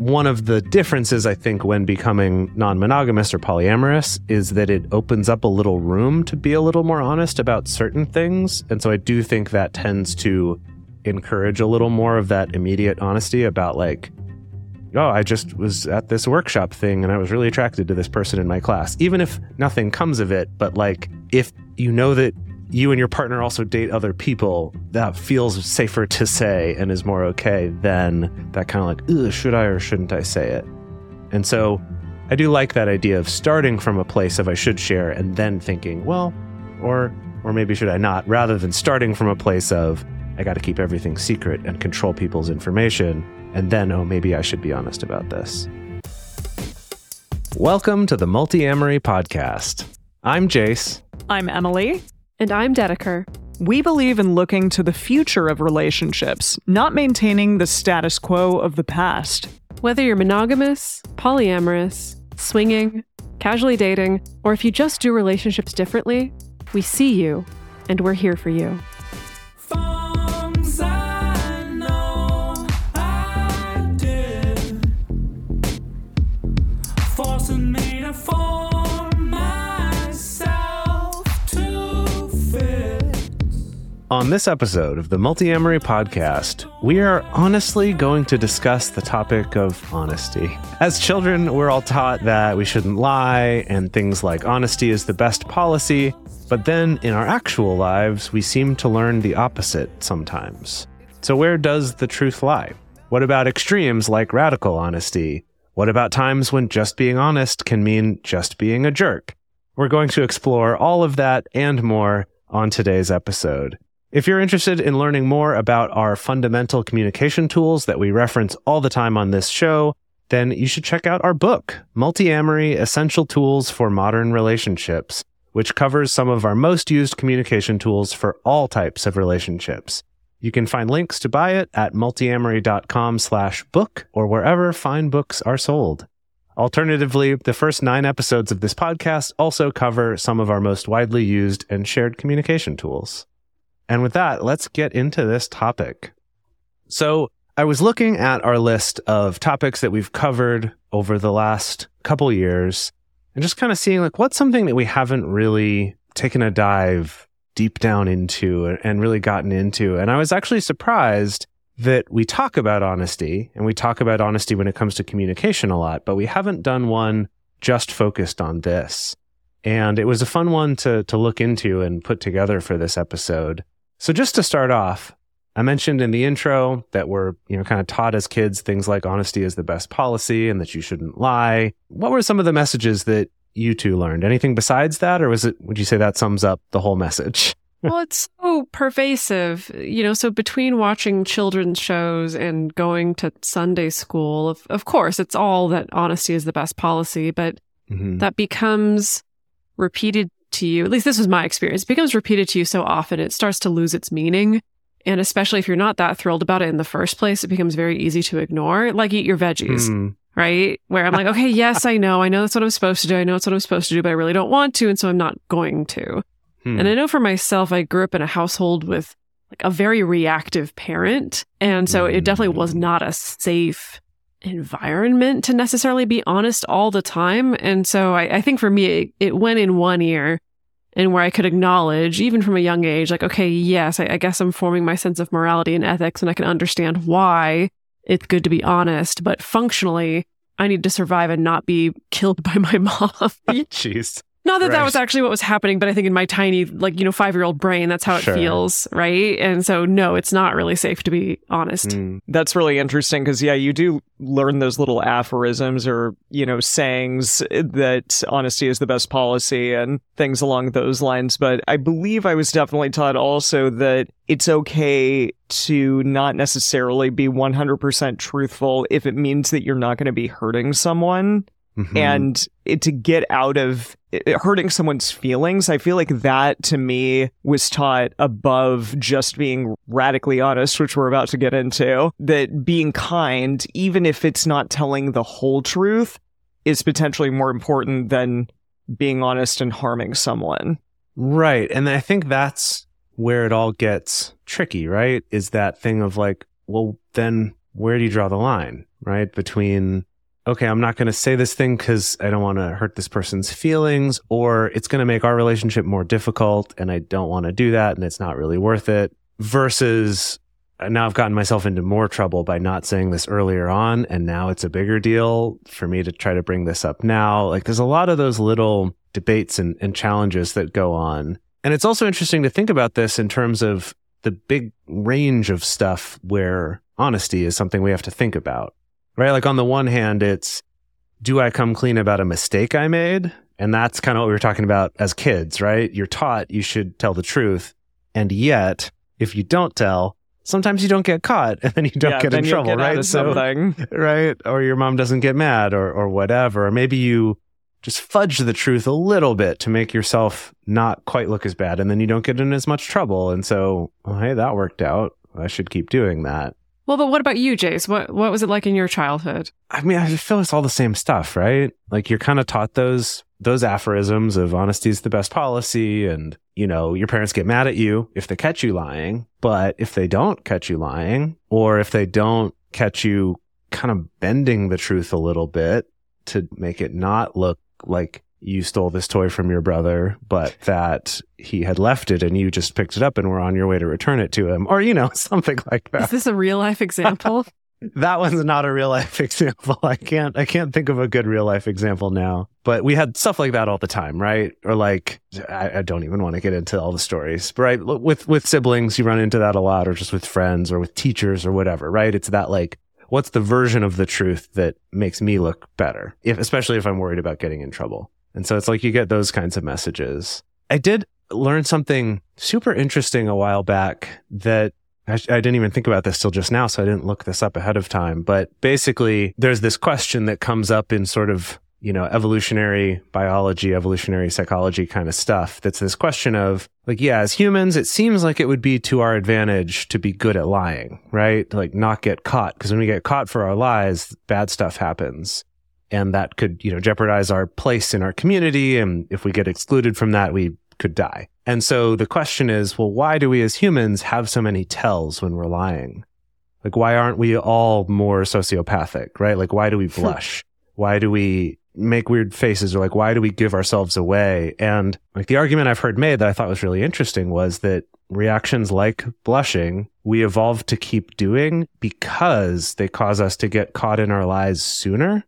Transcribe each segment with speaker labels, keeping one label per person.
Speaker 1: one of the differences, I think, when becoming non monogamous or polyamorous is that it opens up a little room to be a little more honest about certain things. And so I do think that tends to encourage a little more of that immediate honesty about, like, oh, I just was at this workshop thing and I was really attracted to this person in my class. Even if nothing comes of it, but like, if you know that you and your partner also date other people, that feels safer to say and is more okay than that kind of like, should I or shouldn't I say it? And so I do like that idea of starting from a place of I should share and then thinking, well, or or maybe should I not, rather than starting from a place of I got to keep everything secret and control people's information, and then, oh, maybe I should be honest about this. Welcome to the Multiamory Podcast. I'm Jase.
Speaker 2: I'm Emily.
Speaker 3: And I'm Dedeker.
Speaker 2: We believe in looking to the future of relationships, not maintaining the status quo of the past.
Speaker 3: Whether you're monogamous, polyamorous, swinging, casually dating, or if you just do relationships differently, we see you and we're here for you.
Speaker 1: On this episode of the Multiamory podcast, we are honestly going to discuss the topic of honesty. As children, we're all taught that we shouldn't lie and things like honesty is the best policy, but then in our actual lives, we seem to learn the opposite sometimes. So, where does the truth lie? What about extremes like radical honesty? What about times when just being honest can mean just being a jerk? We're going to explore all of that and more on today's episode. If you're interested in learning more about our fundamental communication tools that we reference all the time on this show, then you should check out our book, Multiamory Essential Tools for Modern Relationships, which covers some of our most used communication tools for all types of relationships. You can find links to buy it at multiamory.com slash book or wherever fine books are sold. Alternatively, the first nine episodes of this podcast also cover some of our most widely used and shared communication tools. And with that, let's get into this topic. So I was looking at our list of topics that we've covered over the last couple years and just kind of seeing like what's something that we haven't really taken a dive deep down into and really gotten into. And I was actually surprised that we talk about honesty and we talk about honesty when it comes to communication a lot, but we haven't done one just focused on this. And it was a fun one to, to look into and put together for this episode. So just to start off, I mentioned in the intro that we're, you know, kind of taught as kids things like honesty is the best policy and that you shouldn't lie. What were some of the messages that you two learned? Anything besides that, or was it, would you say that sums up the whole message?
Speaker 3: well, it's so pervasive, you know. So between watching children's shows and going to Sunday school, of, of course, it's all that honesty is the best policy, but mm-hmm. that becomes repeated to you, at least this was my experience, becomes repeated to you so often, it starts to lose its meaning. And especially if you're not that thrilled about it in the first place, it becomes very easy to ignore. Like eat your veggies, mm. right? Where I'm like, okay, yes, I know. I know that's what I'm supposed to do. I know it's what I'm supposed to do, but I really don't want to. And so I'm not going to. Hmm. And I know for myself, I grew up in a household with like a very reactive parent. And so it definitely was hmm. not a safe environment to necessarily be honest all the time. And so I, I think for me, it, it, went in one ear and where I could acknowledge, even from a young age, like, okay, yes, I, I guess I'm forming my sense of morality and ethics and I can understand why it's good to be honest. But functionally, I need to survive and not be killed by my mom.
Speaker 1: Jeez.
Speaker 3: Not that right. that was actually what was happening, but I think in my tiny, like, you know, five year old brain, that's how it sure. feels. Right. And so, no, it's not really safe to be honest. Mm.
Speaker 2: That's really interesting because, yeah, you do learn those little aphorisms or, you know, sayings that honesty is the best policy and things along those lines. But I believe I was definitely taught also that it's okay to not necessarily be 100% truthful if it means that you're not going to be hurting someone. Mm-hmm. And it, to get out of it, hurting someone's feelings, I feel like that to me was taught above just being radically honest, which we're about to get into. That being kind, even if it's not telling the whole truth, is potentially more important than being honest and harming someone.
Speaker 1: Right. And I think that's where it all gets tricky, right? Is that thing of like, well, then where do you draw the line? right? Between, okay, I'm not going to say this thing because I don't want to hurt this person's feelings, or it's going to make our relationship more difficult and I don't want to do that and it's not really worth it, versus uh, now I've gotten myself into more trouble by not saying this earlier on. And now it's a bigger deal for me to try to bring this up now. Like there's a lot of those little debates and, and challenges that go on. And it's also interesting to think about this in terms of the big range of stuff where honesty is something we have to think about, right? Like on the one hand, it's do I come clean about a mistake I made? And that's kind of what we were talking about as kids, right? You're taught you should tell the truth. And yet, if you don't tell, sometimes you don't get caught and then you don't
Speaker 2: yeah,
Speaker 1: get in trouble,
Speaker 2: get
Speaker 1: right?
Speaker 2: So,
Speaker 1: right. Or your mom doesn't get mad or, or whatever. Or maybe you just fudge the truth a little bit to make yourself not quite look as bad. And then you don't get in as much trouble. And so, well, hey, that worked out. I should keep doing that.
Speaker 3: Well, but what about you, Jase? What what was it like in your childhood?
Speaker 1: I mean, I feel it's all the same stuff, right? Like you're kind of taught those those aphorisms of honesty is the best policy and you know, your parents get mad at you if they catch you lying, but if they don't catch you lying or if they don't catch you kind of bending the truth a little bit to make it not look like you stole this toy from your brother, but that he had left it and you just picked it up and were on your way to return it to him, or, you know, something like that.
Speaker 3: Is this a real life example?
Speaker 1: that one's not a real life example. I can't, I can't think of a good real life example now, but we had stuff like that all the time, right? Or like, I, I don't even want to get into all the stories, but right? With, with siblings, you run into that a lot or just with friends or with teachers or whatever, right? It's that like, what's the version of the truth that makes me look better? If, especially if I'm worried about getting in trouble. And so it's like you get those kinds of messages. I did learn something super interesting a while back that I, I, didn't even think about this till just now, so I didn't look this up ahead of time. But basically, there's this question that comes up in sort of, you know, evolutionary biology, evolutionary psychology kind of stuff. That's this question of, like, yeah, as humans, it seems like it would be to our advantage to be good at lying, right? Like, not get caught. Because when we get caught for our lies, bad stuff happens and that could you know jeopardize our place in our community and if we get excluded from that we could die. And so the question is well why do we as humans have so many tells when we're lying? Like why aren't we all more sociopathic right? Like why do we hmm. blush? Why do we make weird faces? Or like why do we give ourselves away? And like the argument i've heard made that i thought was really interesting was that reactions like blushing we evolved to keep doing because they cause us to get caught in our lies sooner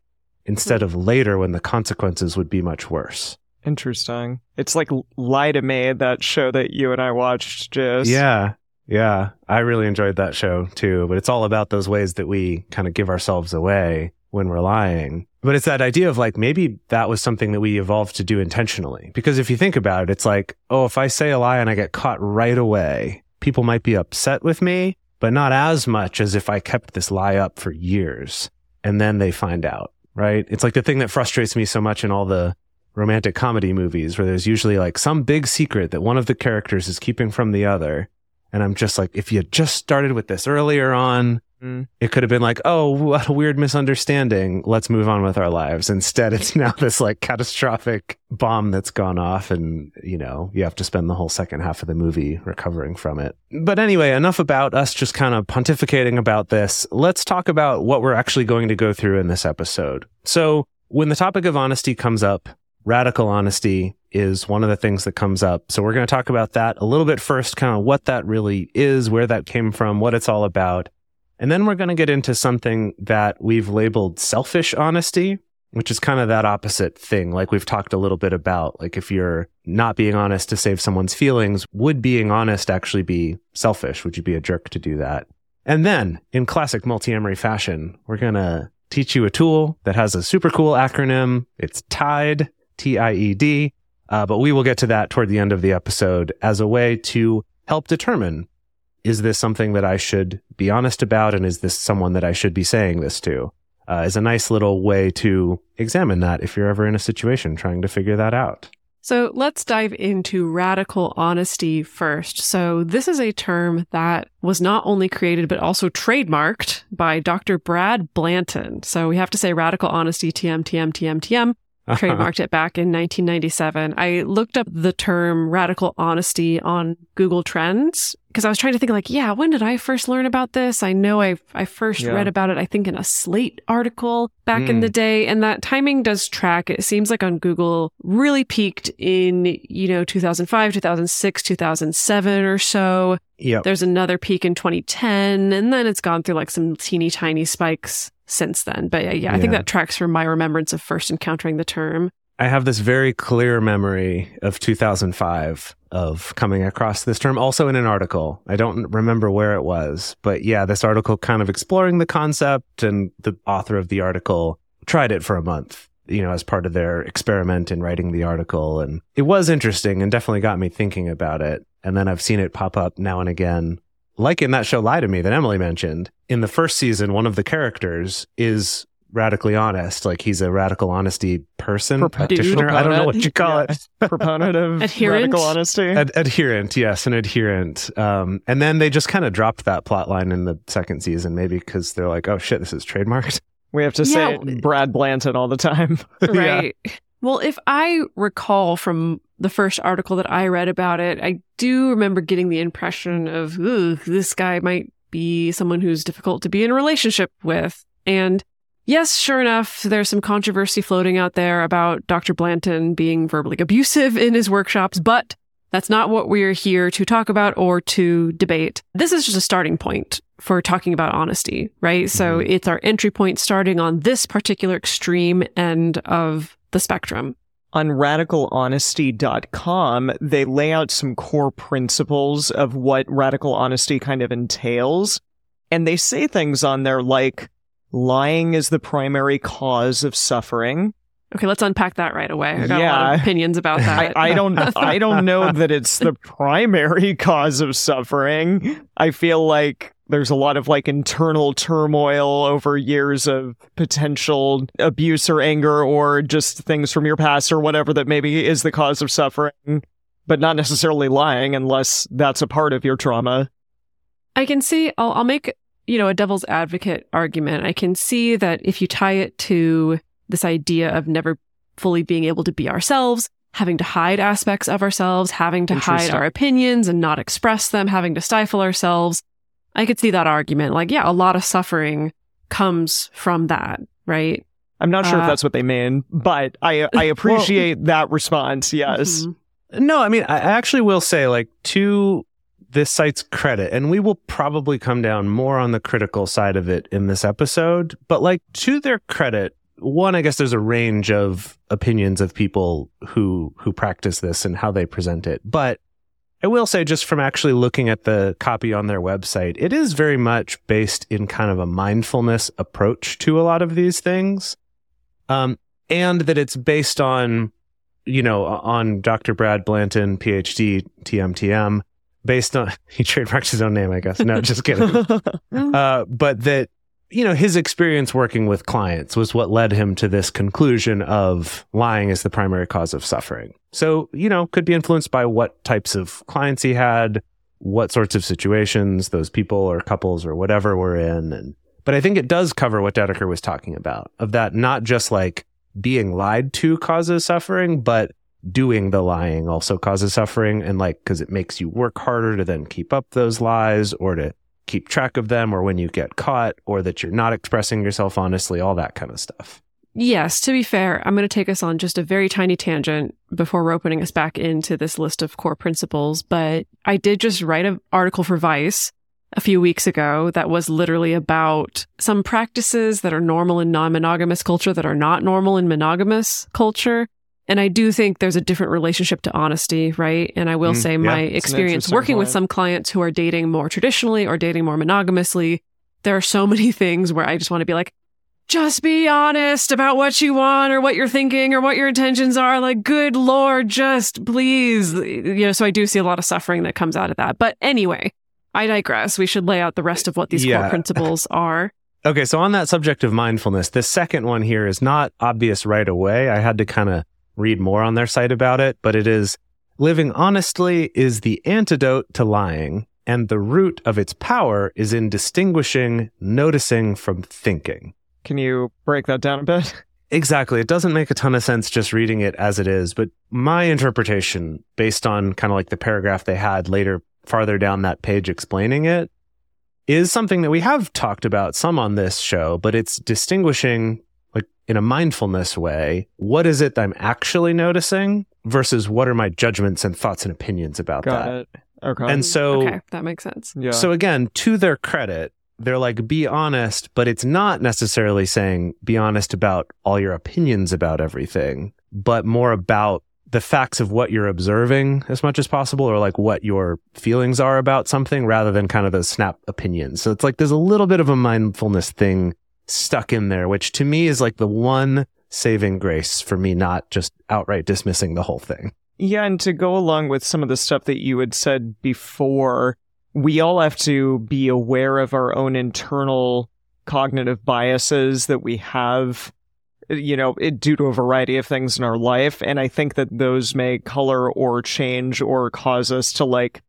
Speaker 1: instead hmm. of later when the consequences would be much worse.
Speaker 2: Interesting. It's like Lie to Me, that show that you and I watched, just
Speaker 1: Yeah. Yeah. I really enjoyed that show too, but it's all about those ways that we kind of give ourselves away when we're lying. But it's that idea of like maybe that was something that we evolved to do intentionally. Because if you think about it, it's like, oh, if I say a lie and I get caught right away, people might be upset with me, but not as much as if I kept this lie up for years and then they find out right? It's like the thing that frustrates me so much in all the romantic comedy movies where there's usually like some big secret that one of the characters is keeping from the other. And I'm just like, if you just started with this earlier on, Mm. It could have been like, oh, what a weird misunderstanding. Let's move on with our lives. Instead, it's now this like catastrophic bomb that's gone off, and you know, you have to spend the whole second half of the movie recovering from it. But anyway, enough about us just kind of pontificating about this. Let's talk about what we're actually going to go through in this episode. So, when the topic of honesty comes up, radical honesty is one of the things that comes up. So, we're going to talk about that a little bit first, kind of what that really is, where that came from, what it's all about. And then we're going to get into something that we've labeled selfish honesty, which is kind of that opposite thing. Like we've talked a little bit about, like if you're not being honest to save someone's feelings, would being honest actually be selfish? Would you be a jerk to do that? And then in classic multi-amory fashion, we're going to teach you a tool that has a super cool acronym. It's TIED, T-I-E-D. Uh, but we will get to that toward the end of the episode as a way to help determine is this something that I should be honest about? And is this someone that I should be saying this to? Uh, is a nice little way to examine that if you're ever in a situation trying to figure that out.
Speaker 3: So let's dive into radical honesty first. So this is a term that was not only created, but also trademarked by Dr. Brad Blanton. So we have to say radical honesty, TM, TM, TM, TM. trademarked it back in 1997. I looked up the term radical honesty on Google Trends because I was trying to think like, yeah, when did I first learn about this? I know I I first yeah. read about it I think in a Slate article back mm. in the hmm. day and that timing does track. It seems like on Google really peaked in, you know, 2005, 2006, 2007 or so.
Speaker 1: Yeah.
Speaker 3: There's another peak in 2010 and then it's gone through like some teeny tiny spikes since then. But yeah, yeah, I think that tracks from my remembrance of first encountering the term.
Speaker 1: I have this very clear memory of 2005 of coming across this term also in an article. I don't remember where it was, but yeah, this article kind of exploring the concept and the author of the article tried it for a month, you know, as part of their experiment in writing the article. And it was interesting and definitely got me thinking about it. And then I've seen it pop up now and again like in that show Lie to Me that Emily mentioned, in the first season, one of the characters is radically honest. Like he's a radical honesty person, Prop- practitioner. Proponent. I don't know what you call yeah.
Speaker 2: it. Proponent of adherent? radical honesty.
Speaker 1: Ad- adherent, yes, an adherent. Um, and then they just kind of dropped that plot line in the second season, maybe because they're like, oh shit, this is trademarked.
Speaker 2: We have to yeah. say Brad Blanton all the time.
Speaker 3: right. yeah. Well, if I recall from the first article that I read about it, I do remember getting the impression of, this guy might be someone who's difficult to be in a relationship with. And yes, sure enough, there's some controversy floating out there about Dr. Blanton being verbally abusive in his workshops, but that's not what we're here to talk about or to debate. This is just a starting point for talking about honesty, right? Mm-hmm. So it's our entry point starting on this particular extreme end of the spectrum.
Speaker 2: On radicalhonesty.com, they lay out some core principles of what radical honesty kind of entails. And they say things on there like lying is the primary cause of suffering.
Speaker 3: Okay, let's unpack that right away. I got yeah. a lot of opinions about that.
Speaker 2: I, I don't I don't know that it's the primary cause of suffering. I feel like there's a lot of like internal turmoil over years of potential abuse or anger or just things from your past or whatever that maybe is the cause of suffering, but not necessarily lying unless that's a part of your trauma.
Speaker 3: I can see, I'll, I'll make, you know, a devil's advocate argument. I can see that if you tie it to this idea of never fully being able to be ourselves, having to hide aspects of ourselves, having to hide our opinions and not express them, having to stifle ourselves, I could see that argument. Like, yeah, a lot of suffering comes from that, right?
Speaker 2: I'm not sure uh, if that's what they mean, but I I appreciate well, that response. Yes.
Speaker 1: Mm-hmm. No, I mean, I actually will say, like, to this site's credit, and we will probably come down more on the critical side of it in this episode, but like, to their credit, one, I guess there's a range of opinions of people who who practice this and how they present it, but I will say, just from actually looking at the copy on their website, it is very much based in kind of a mindfulness approach to a lot of these things. Um, and that it's based on, you know, on Dr. Brad Blanton, PhD, TMTM, based on, he trademarked his own name, I guess. No, just kidding. uh, but that you know, his experience working with clients was what led him to this conclusion of lying is the primary cause of suffering. So, you know, could be influenced by what types of clients he had, what sorts of situations those people or couples or whatever were in. And, but I think it does cover what Dedeker was talking about of that not just like being lied to causes suffering, but doing the lying also causes suffering. And like, cause it makes you work harder to then keep up those lies or to keep track of them or when you get caught or that you're not expressing yourself honestly, all that kind of stuff.
Speaker 3: Yes, to be fair, I'm going to take us on just a very tiny tangent before we're opening us back into this list of core principles. But I did just write an article for Vice a few weeks ago that was literally about some practices that are normal in non monogamous culture that are not normal in monogamous culture. And I do think there's a different relationship to honesty, right? And I will mm, say my experience working point. with some clients who are dating more traditionally or dating more monogamously, there are so many things where I just want to be like, just be honest about what you want or what you're thinking or what your intentions are. Like, good Lord, just please. You know, so I do see a lot of suffering that comes out of that. But anyway, I digress. We should lay out the rest of what these yeah. core principles are.
Speaker 1: Okay, so on that subject of mindfulness, the second one here is not obvious right away. I had to kind of read more on their site about it, but it is living honestly is the antidote to lying, and the root of its power is in distinguishing noticing from thinking.
Speaker 2: Can you break that down a bit?
Speaker 1: Exactly. It doesn't make a ton of sense just reading it as it is, but my interpretation, based on kind of like the paragraph they had later, farther down that page explaining it, is something that we have talked about some on this show, but it's distinguishing, in a mindfulness way, what is it that I'm actually noticing versus what are my judgments and thoughts and opinions about
Speaker 2: Got
Speaker 1: that.
Speaker 2: it. Okay.
Speaker 1: And so,
Speaker 3: okay, that makes sense.
Speaker 2: yeah.
Speaker 1: so again, to their credit, they're like, be honest, but it's not necessarily saying be honest about all your opinions about everything, but more about the facts of what you're observing as much as possible, or like what your feelings are about something rather than kind of those snap opinions. So it's like there's a little bit of a mindfulness thing stuck in there, which to me is like the one saving grace for me not just outright dismissing the whole thing.
Speaker 2: Yeah, and to go along with some of the stuff that you had said before, we all have to be aware of our own internal cognitive biases that we have, you know, it, due to a variety of things in our life. And I think that those may color or change or cause us to like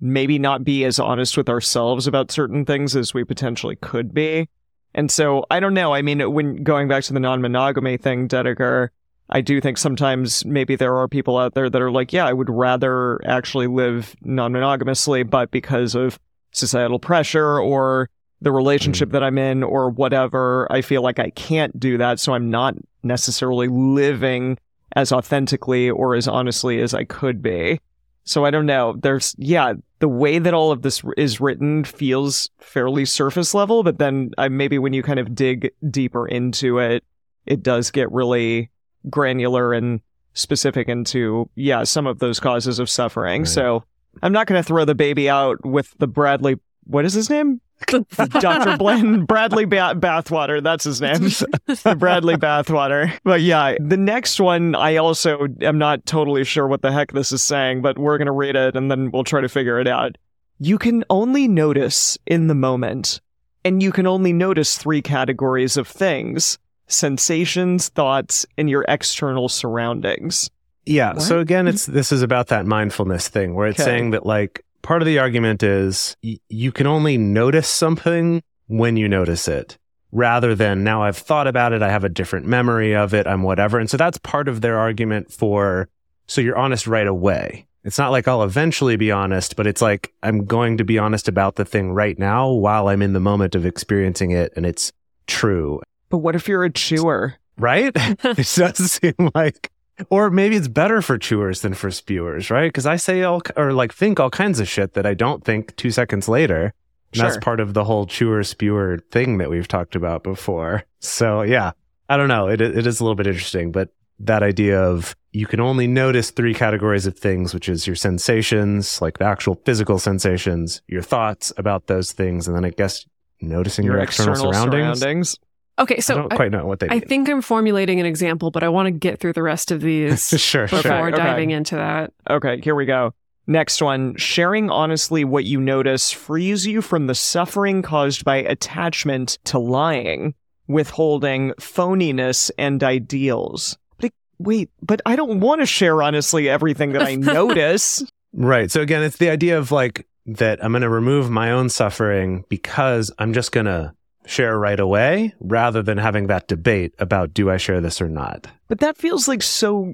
Speaker 2: maybe not be as honest with ourselves about certain things as we potentially could be. And so I don't know. I mean, when going back to the non monogamy thing, Dedeker, I do think sometimes maybe there are people out there that are like, yeah, I would rather actually live non monogamously, but because of societal pressure or the relationship mm. that I'm in or whatever, I feel like I can't do that. So I'm not necessarily living as authentically or as honestly as I could be. So I don't know. There's, yeah, the way that all of this is written feels fairly surface level, but then uh, maybe when you kind of dig deeper into it, it does get really granular and specific into, yeah, some of those causes of suffering.
Speaker 1: Right.
Speaker 2: So I'm not going to throw the baby out with the Bradley, what is his name? Dr. Bland, Bradley ba- Bathwater. That's his name. the Bradley Bathwater. But yeah, the next one, I also am not totally sure what the heck this is saying, but we're going to read it and then we'll try to figure it out. You can only notice in the moment, and you can only notice three categories of things sensations, thoughts, and your external surroundings.
Speaker 1: Yeah.
Speaker 2: What?
Speaker 1: So again, it's this is about that mindfulness thing where it's
Speaker 2: Okay.
Speaker 1: saying that like part of the argument is y- you can only notice something when you notice it rather than now I've thought about it, I have a different memory of it, I'm whatever. And so that's part of their argument for so you're honest right away. It's not like I'll eventually be honest, but it's like I'm going to be honest about the thing right now while I'm in the moment of experiencing it and it's true.
Speaker 2: But what if you're a chewer?
Speaker 1: Right? it does seem like or maybe it's better for chewers than for spewers, right? Because I say all or like think all kinds of shit that I don't think two seconds later. And That's part of the whole chewer spewer thing that we've talked about before. So yeah, I don't know. It it is a little bit interesting, but that idea of you can only notice three categories of things, which is your sensations, like the actual physical sensations, your thoughts about those things, and then I guess noticing your, external, surroundings.
Speaker 2: surroundings.
Speaker 3: Okay, so
Speaker 1: I
Speaker 3: so
Speaker 1: don't
Speaker 3: I,
Speaker 1: quite know what they
Speaker 3: I
Speaker 1: mean.
Speaker 3: think I'm formulating an example, but I want to get through the rest of these
Speaker 1: sure,
Speaker 3: before
Speaker 1: sure.
Speaker 2: Okay.
Speaker 3: diving into that.
Speaker 2: Okay, here we go. Next one. Sharing honestly what you notice frees you from the suffering caused by attachment to lying, withholding, phoniness, and ideals. But wait, but I don't want to share honestly everything that I notice.
Speaker 1: Right. So again, it's the idea of like that I'm going to remove my own suffering because I'm just going to share right away rather than having that debate about do I share this or not.
Speaker 2: But that feels like so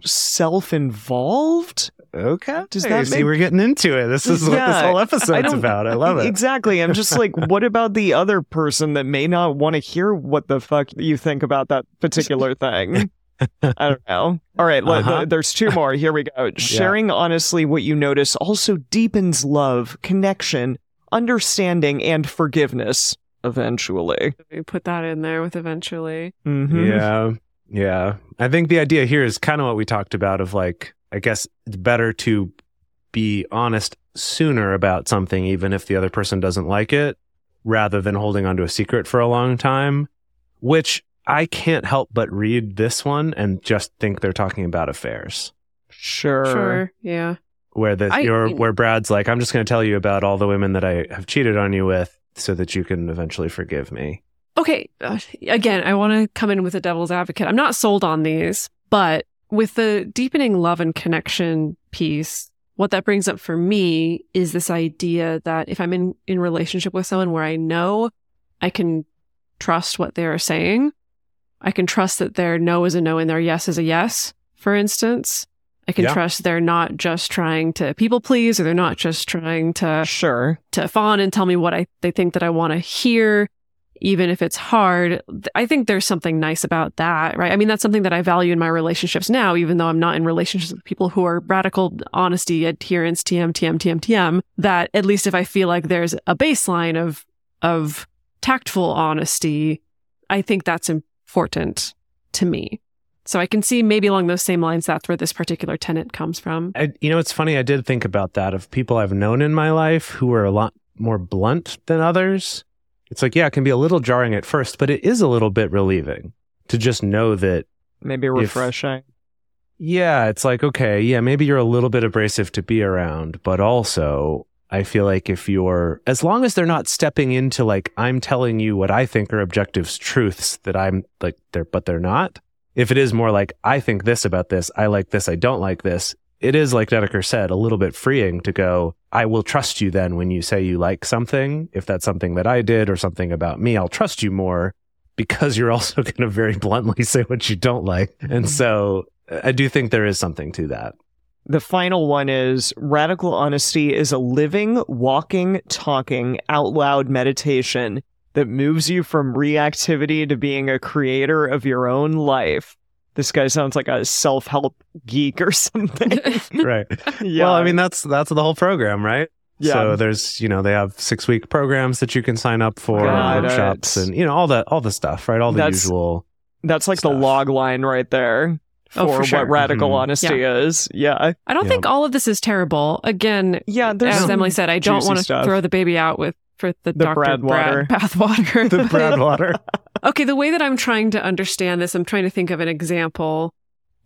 Speaker 2: self-involved.
Speaker 1: Okay.
Speaker 2: Does that
Speaker 1: see
Speaker 2: make-
Speaker 1: we're getting into it. This is what this whole episode's
Speaker 2: don't-
Speaker 1: about. I love it.
Speaker 2: Exactly. I'm just like, what about the other person that may not want to hear what the fuck you think about that particular thing? I don't know. All right,
Speaker 1: Uh-huh.
Speaker 2: th- there's two more. Here we go. Sharing honestly what you notice also deepens love, connection, understanding, and forgiveness eventually.
Speaker 3: We put that in there with eventually.
Speaker 2: Mhm.
Speaker 1: Yeah. Yeah. I think the idea here is kind of what we talked about of like, I guess it's better to be honest sooner about something, even if the other person doesn't like it, rather than holding onto a secret for a long time, which I can't help but read this one and just think they're talking about affairs.
Speaker 2: Sure.
Speaker 3: Sure. Yeah.
Speaker 1: Where the
Speaker 3: I-
Speaker 1: you're, where Brad's like, I'm just going to tell you about all the women that I have cheated on you with, so that you can eventually forgive me.
Speaker 3: Okay. Uh, again, I want to come in with a devil's advocate. I'm not sold on these, but with the deepening love and connection piece, what that brings up for me is this idea that if I'm in, in relationship with someone where I know I can trust what they're saying, I can trust that their no is a no and their yes is a yes, for instance. I can
Speaker 1: Yeah.
Speaker 3: trust they're not just trying to people please or they're not just trying to
Speaker 2: Sure.
Speaker 3: to fawn and tell me what I they think that I want to hear, even if it's hard. I think there's something nice about that, right? I mean, that's something that I value in my relationships now, even though I'm not in relationships with people who are radical honesty, adherence, TM, TM, TM, TM. That at least if I feel like there's a baseline of of tactful honesty, I think that's important to me. So I can see maybe along those same lines that's where this particular tenant comes from.
Speaker 1: I, you know, it's funny. I did think about that of people I've known in my life who are a lot more blunt than others. It's like, yeah, it can be a little jarring at first, but it is a little bit relieving to just know that,
Speaker 2: Maybe refreshing.
Speaker 1: yeah, it's like, okay, yeah, maybe you're a little bit abrasive to be around, but also I feel like if you're, as long as they're not stepping into like, I'm telling you what I think are objectives, truths that I'm like, they're, but they're not. If it is more like, I think this about this, I like this, I don't like this, it is like Dedeker said, a little bit freeing to go, I will trust you then when you say you like something. If that's something that I did or something about me, I'll trust you more because you're also going to very bluntly say what you don't like. And so I do think there is something to that.
Speaker 2: The final one is radical honesty is a living, walking, talking, out loud meditation that moves you from reactivity to being a creator of your own life. This guy sounds like a self help geek or something.
Speaker 1: right.
Speaker 2: yeah.
Speaker 1: Well, I mean, that's, that's the whole program, right?
Speaker 2: Yeah.
Speaker 1: So there's, you know, they have six week programs that you can sign up for,
Speaker 2: Got
Speaker 1: workshops,
Speaker 2: it.
Speaker 1: and you know all the all the stuff, right? All the
Speaker 2: That's-
Speaker 1: usual.
Speaker 2: that's like the
Speaker 1: stuff.
Speaker 2: log line right there for,
Speaker 3: Oh, for sure.
Speaker 2: what radical
Speaker 1: Mhm.
Speaker 2: honesty is. Yeah.
Speaker 3: I don't
Speaker 1: Yeah.
Speaker 3: think all of this is terrible. Again,
Speaker 2: Yeah.
Speaker 3: As Emily said, I don't want to throw the baby out with for the,
Speaker 2: The
Speaker 3: Dr.
Speaker 2: Brad water.
Speaker 3: Brad bathwater.
Speaker 1: The Bradwater.
Speaker 3: okay, the way that I'm trying to understand this, I'm trying to think of an example.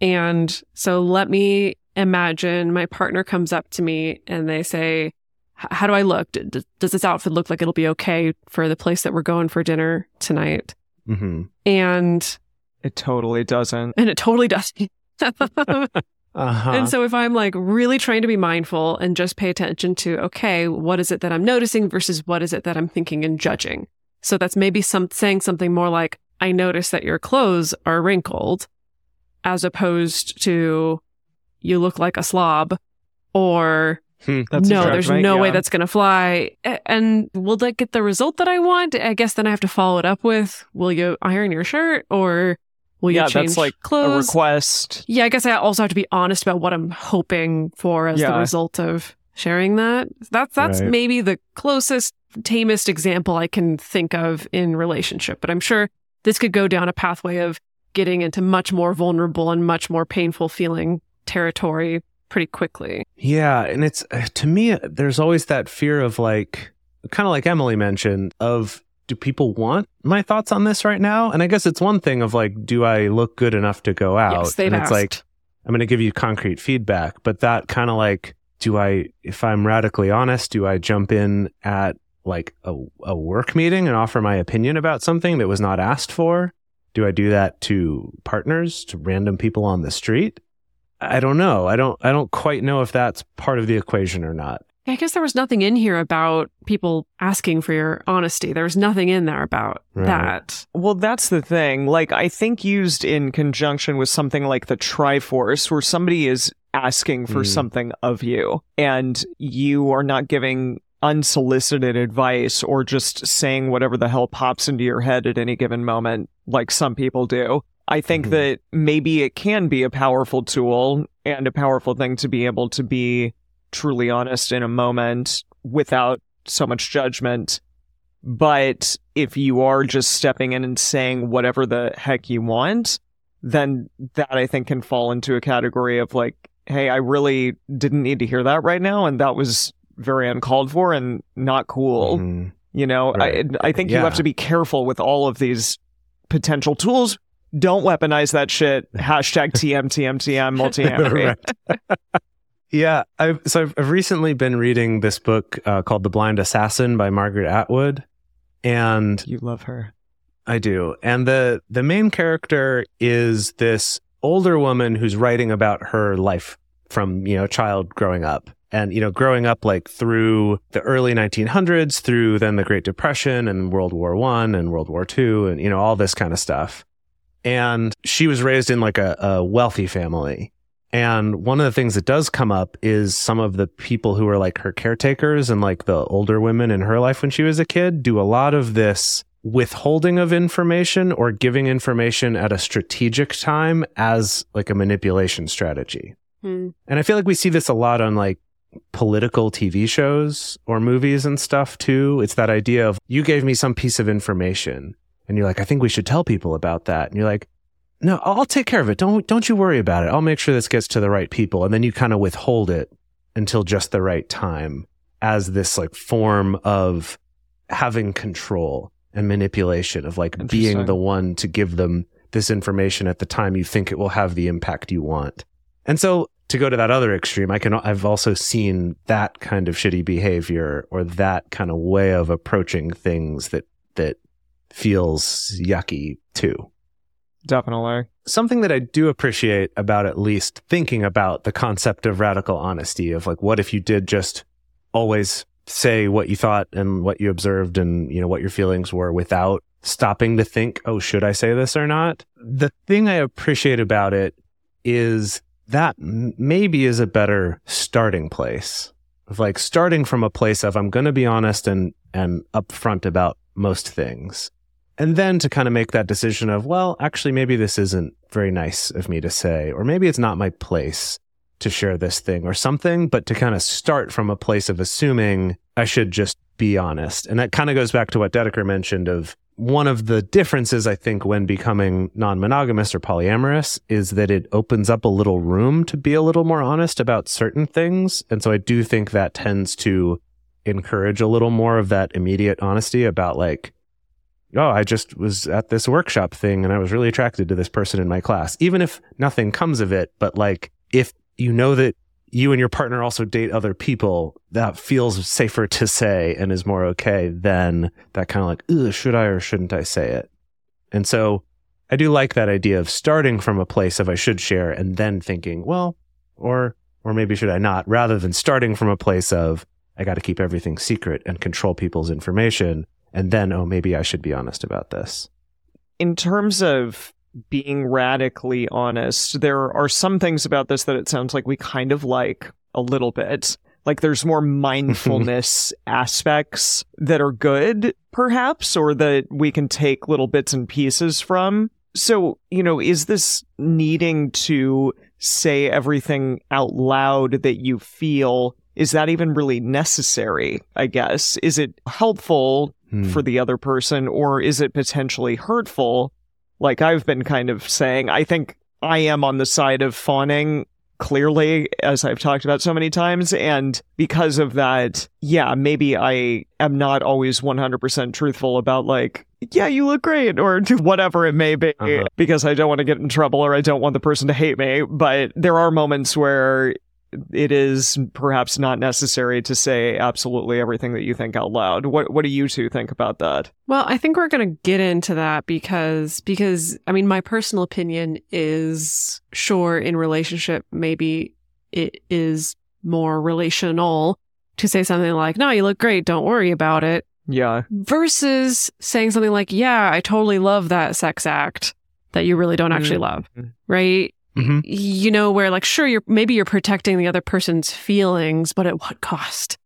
Speaker 3: And so let me imagine my partner comes up to me and they say, How do I look? Does this outfit look like it'll be okay for the place that we're going for dinner tonight?
Speaker 1: hmm
Speaker 3: And
Speaker 2: It totally doesn't.
Speaker 3: and it totally doesn't.
Speaker 1: Uh-huh.
Speaker 3: And so if I'm like really trying to be mindful and just pay attention to, okay, what is it that I'm noticing versus what is it that I'm thinking and judging? So that's maybe some saying something more like, I notice that your clothes are wrinkled as opposed to you look like a slob or
Speaker 2: That's
Speaker 3: no, there's no way that's going to fly. And will that get the result that I want? I guess then I have to follow it up with, will you iron your shirt or will you change
Speaker 2: that's like a
Speaker 3: clothes?
Speaker 2: request.
Speaker 3: Yeah, I guess I also have to be honest about what I'm hoping for as the result of sharing that. That's that's
Speaker 1: Right.
Speaker 3: maybe the closest, tamest example I can think of in relationship. But I'm sure this could go down a pathway of getting into much more vulnerable and much more painful feeling territory pretty quickly.
Speaker 1: Yeah, and it's to me there's always that fear of like kind of like Emily mentioned of do people want my thoughts on this right now? And I guess it's one thing of like do I look good enough to go out?
Speaker 3: yes, they've
Speaker 1: and it's
Speaker 3: asked.
Speaker 1: like I'm going to give you concrete feedback, but that kind of like do I if I'm radically honest, do I jump in at like a, a work meeting and offer my opinion about something that was not asked for? Do I do that to partners, to random people on the street? I don't know. I don't I don't quite know if that's part of the equation or not.
Speaker 3: I guess there was nothing in here about people asking for your honesty. There was nothing in there about
Speaker 1: Right.
Speaker 3: that.
Speaker 2: Well, that's the thing. Like, I think used in conjunction with something like the Triforce, where somebody is asking for
Speaker 1: Mm.
Speaker 2: something of you and you are not giving unsolicited advice or just saying whatever the hell pops into your head at any given moment, like some people do. I think
Speaker 1: Mhm.
Speaker 2: that maybe it can be a powerful tool and a powerful thing to be able to be truly honest in a moment without so much judgment. But if you are just stepping in and saying whatever the heck you want, then that I think can fall into a category of like, hey, I really didn't need to hear that right now. And that was very uncalled for and not cool.
Speaker 1: Mhm.
Speaker 2: You know,
Speaker 1: Right.
Speaker 2: I, I think you have to be careful with all of these potential tools. Don't weaponize that shit. Hashtag TMTMTM multi-amory.
Speaker 1: Right. yeah, I've so I've, recently been reading this book uh, called The Blind Assassin by Margaret Atwood, and
Speaker 2: You love her.
Speaker 1: I do. And the the main character is this older woman who's writing about her life from, you know, child growing up. And, you know, growing up like through the early 1900s, through then the Great Depression and World War One and World War Two and, you know, all this kind of stuff. and she was raised in like a, a wealthy family. And one of the things that does come up is some of the people who are like her caretakers and like the older women in her life when she was a kid do a lot of this withholding of information or giving information at a strategic time as like a manipulation strategy. Hmm. And I feel like we see this a lot on like political TV shows or movies and stuff too. It's that idea of you gave me some piece of information and you're like, I think we should tell people about that. And you're like, no, I'll take care of it. Don't, don't you worry about it. I'll make sure this gets to the right people. And then you kind of withhold it until just the right time as this like form of having control and manipulation of like being the one to give them this information at the time you think it will have the impact you want. And so to go to that other extreme, I can I've also seen that kind of shitty behavior or that kind of way of approaching things that that feels yucky too.
Speaker 2: Definitely.
Speaker 1: Something that I do appreciate about at least thinking about the concept of radical honesty of like what if you did just always say what you thought and what you observed and you know what your feelings were without stopping to think, oh, should I say this or not? The thing I appreciate about it is that maybe is a better starting place of like starting from a place of I'm going to be honest and and upfront about most things. And then to kind of make that decision of, well, actually, maybe this isn't very nice of me to say, or maybe it's not my place to share this thing or something, but to kind of start from a place of assuming I should just be honest. And that kind of goes back to what Dedeker mentioned of one of the differences, I think, when becoming non monogamous or polyamorous is that it opens up a little room to be a little more honest about certain things. And so I do think that tends to encourage a little more of that immediate honesty about like, oh, I just was at this workshop thing and I was really attracted to this person in my class, even if nothing comes of it. But like, if you know that you and your partner also date other people, that feels safer to say and is more okay than that kind of like, should I or shouldn't I say it? And so I do like that idea of starting from a place of I should share and then thinking, well, or, or maybe should I not, rather than starting from a place of I got to keep everything secret and control people's information. And then, oh, maybe I should be honest about this.
Speaker 2: In terms of being radically honest, there are some things about this that it sounds like we kind of like a little bit. Like there's more mindfulness aspects that are good, perhaps, or that we can take little bits and pieces from. So, you know, is this needing to say everything out loud that you feel? Is that even really necessary? I guess. Is it helpful hmm. for the other person, or is it potentially hurtful like I've been kind of saying, I think I am on the side of fawning clearly, as I've talked about so many times. And because of that, yeah, maybe I am not always 100% truthful about like, yeah, you look great or whatever it may be uh-huh. because I don't want to get in trouble or I don't want the person to hate me. But there are moments where it is perhaps not necessary to say absolutely everything that you think out loud. What what do you two think about that?
Speaker 3: Well, I think we're going to get into that because because I mean my personal opinion is sure in relationship maybe it is more relational to say something like, "No, you look great, don't worry about it."
Speaker 2: Yeah.
Speaker 3: Versus saying something like, "Yeah, I totally love that sex act." That you really don't actually mm-hmm. love, right? Mm-hmm. You know, where like, sure, you're maybe you're protecting the other person's feelings, but at what cost?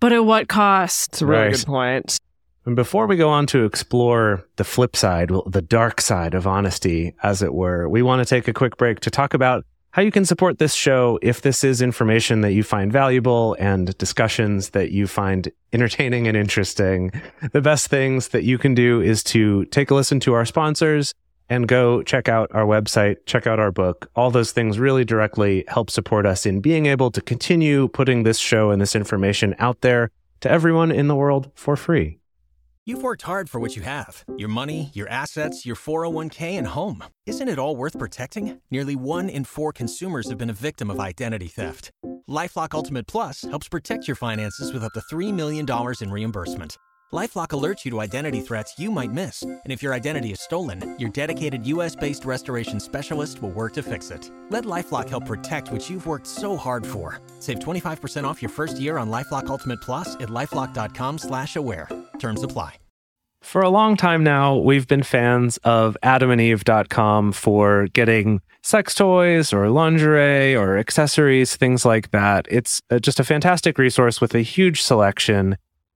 Speaker 3: But at what cost?
Speaker 2: It's a really right. good point.
Speaker 1: And before we go on to explore the flip side, the dark side of honesty, as it were, we want to take a quick break to talk about how you can support this show if this is information that you find valuable and discussions that you find entertaining and interesting. The best things that you can do is to take a listen to our sponsors and go check out our website, check out our book. All those things really directly help support us in being able to continue putting this show and this information out there to everyone in the world for free.
Speaker 4: You've worked hard for what you have your money, your assets, your 401k, and home. Isn't it all worth protecting? Nearly one in four consumers have been a victim of identity theft. LifeLock Ultimate Plus helps protect your finances with up to $3 million in reimbursement. LifeLock alerts you to identity threats you might miss, and if your identity is stolen, your dedicated U.S.-based restoration specialist will work to fix it. Let LifeLock help protect what you've worked so hard for. Save 25% off your first year on LifeLock Ultimate Plus at lifeLock.com/slash-aware. Terms apply.
Speaker 1: For a long time now, we've been fans of adamandeve.com for getting sex toys or lingerie or accessories, things like that. It's uh, just a fantastic resource with a huge selection.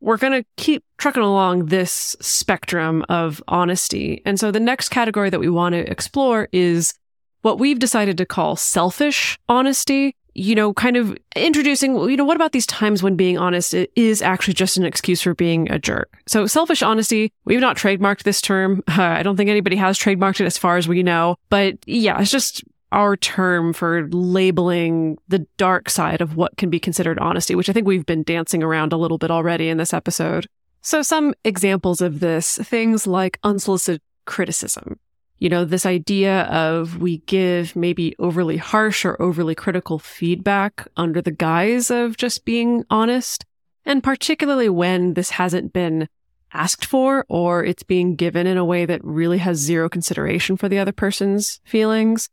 Speaker 3: We're going to keep trucking along this spectrum of honesty. And so the next category that we want to explore is what we've decided to call selfish honesty. You know, kind of introducing, you know, what about these times when being honest is actually just an excuse for being a jerk? So, selfish honesty, we've not trademarked this term. Uh, I don't think anybody has trademarked it as far as we know. But yeah, it's just our term for labeling the dark side of what can be considered honesty, which I think we've been dancing around a little bit already in this episode. So, some examples of this things like unsolicited criticism you know, this idea of we give maybe overly harsh or overly critical feedback under the guise of just being honest. And particularly when this hasn't been asked for or it's being given in a way that really has zero consideration for the other person's feelings.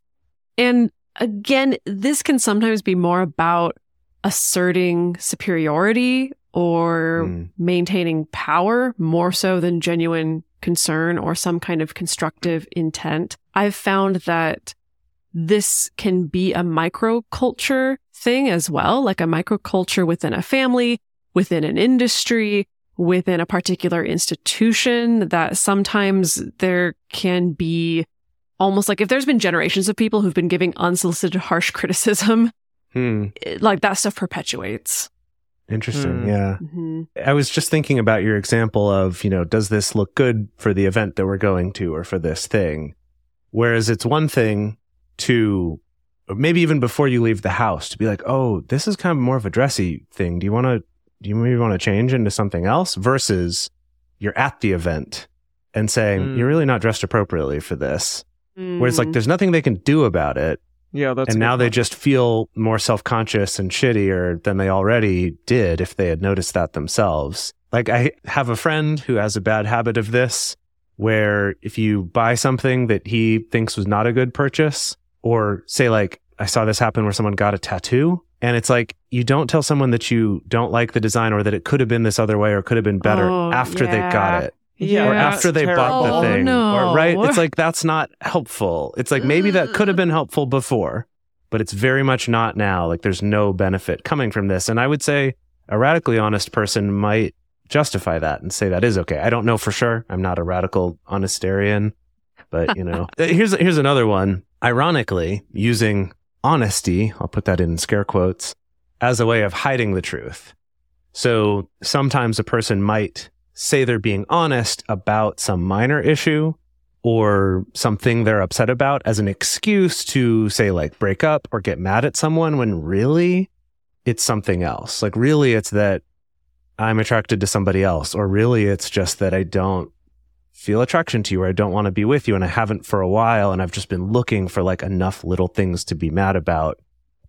Speaker 3: And again, this can sometimes be more about asserting superiority or mm. maintaining power more so than genuine concern or some kind of constructive intent. I've found that this can be a microculture thing as well, like a microculture within a family, within an industry, within a particular institution that sometimes there can be almost like if there's been generations of people who've been giving unsolicited harsh criticism, hmm. like that stuff perpetuates.
Speaker 1: Interesting. Mm. Yeah. Mm-hmm. I was just thinking about your example of, you know, does this look good for the event that we're going to or for this thing? Whereas it's one thing to maybe even before you leave the house to be like, oh, this is kind of more of a dressy thing. Do you want to, do you maybe want to change into something else versus you're at the event and saying, mm. you're really not dressed appropriately for this. Mm. Where it's like, there's nothing they can do about it.
Speaker 2: Yeah, that's
Speaker 1: and now point. they just feel more self conscious and shittier than they already did if they had noticed that themselves. Like I have a friend who has a bad habit of this, where if you buy something that he thinks was not a good purchase, or say like I saw this happen where someone got a tattoo, and it's like you don't tell someone that you don't like the design or that it could have been this other way or could have been better oh, after yeah. they got it.
Speaker 2: Yeah,
Speaker 1: or after they
Speaker 2: terrible.
Speaker 1: bought the oh, thing.
Speaker 3: Oh, no.
Speaker 1: Or right? It's like that's not helpful. It's like maybe that could have been helpful before, but it's very much not now. Like there's no benefit coming from this. And I would say a radically honest person might justify that and say that is okay. I don't know for sure. I'm not a radical honestarian, but you know, uh, here's here's another one. Ironically, using honesty, I'll put that in scare quotes, as a way of hiding the truth. So sometimes a person might say they're being honest about some minor issue or something they're upset about as an excuse to say like break up or get mad at someone when really it's something else. Like really it's that I'm attracted to somebody else or really it's just that I don't feel attraction to you or I don't want to be with you and I haven't for a while and I've just been looking for like enough little things to be mad about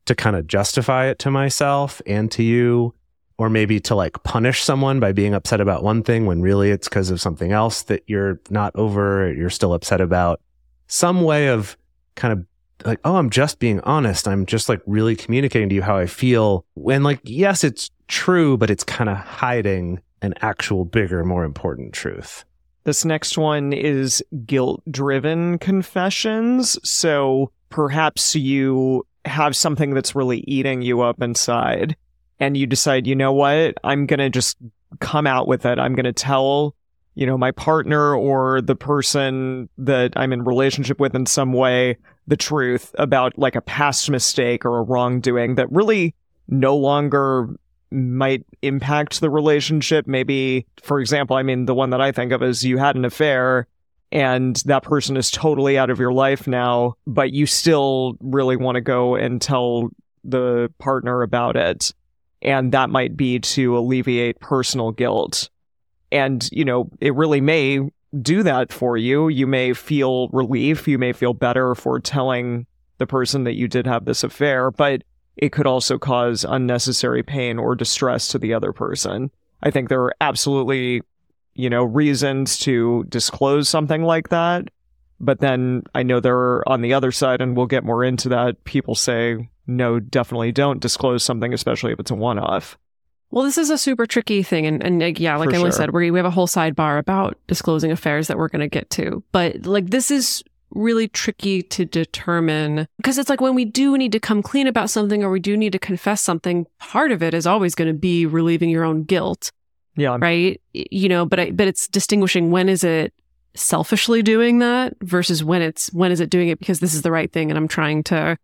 Speaker 1: to kind of justify it to myself and to you or maybe to like punish someone by being upset about one thing when really it's because of something else that you're not over, you're still upset about. Some way of kind of like, oh, I'm just being honest. I'm just like really communicating to you how I feel. When like, yes, it's true, but it's kind of hiding an actual bigger, more important truth.
Speaker 2: This next one is guilt driven confessions. So perhaps you have something that's really eating you up inside and you decide, you know what? I'm going to just come out with it. I'm going to tell, you know, my partner or the person that I'm in relationship with in some way the truth about like a past mistake or a wrongdoing that really no longer might impact the relationship. Maybe, for example, I mean, the one that I think of is you had an affair and that person is totally out of your life now, but you still really want to go and tell the partner about it. And that might be to alleviate personal guilt. And, you know, it really may do that for you. You may feel relief. You may feel better for telling the person that you did have this affair, but it could also cause unnecessary pain or distress to the other person. I think there are absolutely, you know, reasons to disclose something like that. But then I know there are on the other side, and we'll get more into that, people say, no, definitely don't disclose something, especially if it's a one off.
Speaker 3: Well, this is a super tricky thing. And, and yeah, like For Emily sure. said, we, we have a whole sidebar about disclosing affairs that we're going to get to. But like, this is really tricky to determine because it's like when we do need to come clean about something or we do need to confess something, part of it is always going to be relieving your own guilt.
Speaker 2: Yeah.
Speaker 3: Right. You know, but I, but it's distinguishing when is it selfishly doing that versus when it's, when is it doing it because this is the right thing and I'm trying to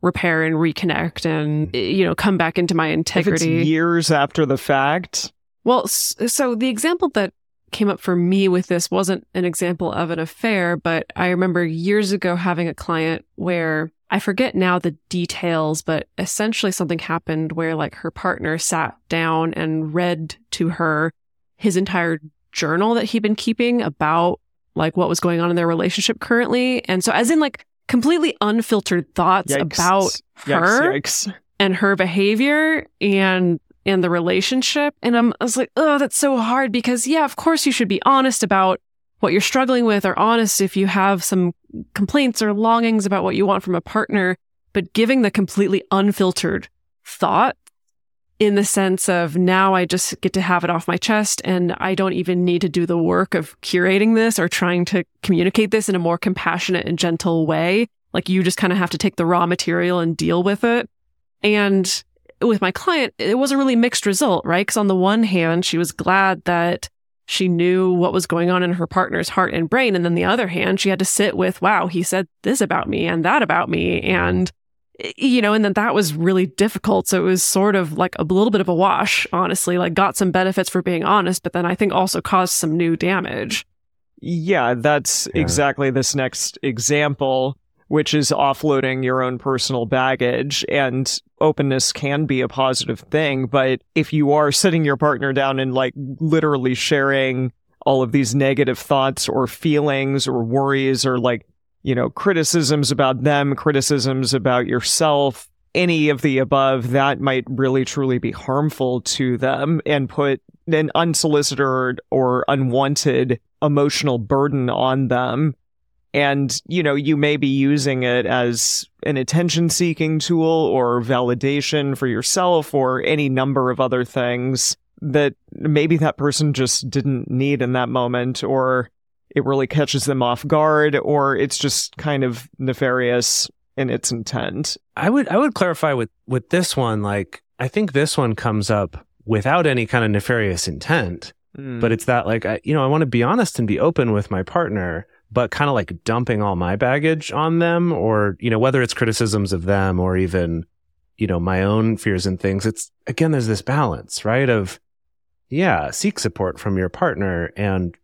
Speaker 3: repair and reconnect and, you know, come back into my integrity.
Speaker 2: years after the fact.
Speaker 3: Well, so the example that came up for me with this wasn't an example of an affair, but I remember years ago having a client where I forget now the details, but essentially something happened where like her partner sat down and read to her his entire journal that he'd been keeping about like what was going on in their relationship currently. And so as in like completely unfiltered thoughts Yikes. about her Yikes. and her behavior and and the relationship. And I'm, I was like, oh, that's so hard because yeah, of course you should be honest about what you're struggling with or honest if you have some complaints or longings about what you want from a partner, but giving the completely unfiltered thought in the sense of now I just get to have it off my chest and I don't even need to do the work of curating this or trying to communicate this in a more compassionate and gentle way. Like you just kind of have to take the raw material and deal with it. And with my client, it was a really mixed result, right? Because on the one hand, she was glad that she knew what was going on in her partner's heart and brain. And then the other hand, she had to sit with, wow, he said this about me and that about me. And, Eh, you know, and then that was really difficult. So it was sort of like a little bit of a wash, honestly, like got some benefits for being honest, but then I think also caused some new damage.
Speaker 2: Yeah, that's yeah. exactly this next example which is offloading your own personal baggage. And openness can be a positive thing. But if you are sitting your partner down and like literally sharing all of these negative thoughts or feelings or worries or like, you know, criticisms about them, criticisms about yourself, any of the above, that might really truly be harmful to them and put an unsolicited or unwanted emotional burden on them. And, you know, you may be using it as an attention seeking tool or validation for yourself or any number of other things that maybe that person just didn't need in that moment or it really catches them off guard or it's just kind of nefarious in its intent.
Speaker 1: I would I would clarify with with this one like I think this one comes up without any kind of nefarious intent. Mm. But it's that like I you know I want to be honest and be open with my partner but kind of like dumping all my baggage on them or, you know, whether it's criticisms of them or even, you know, my own fears and things. It's again, there's this balance, right? Of, yeah, seek support from your partner and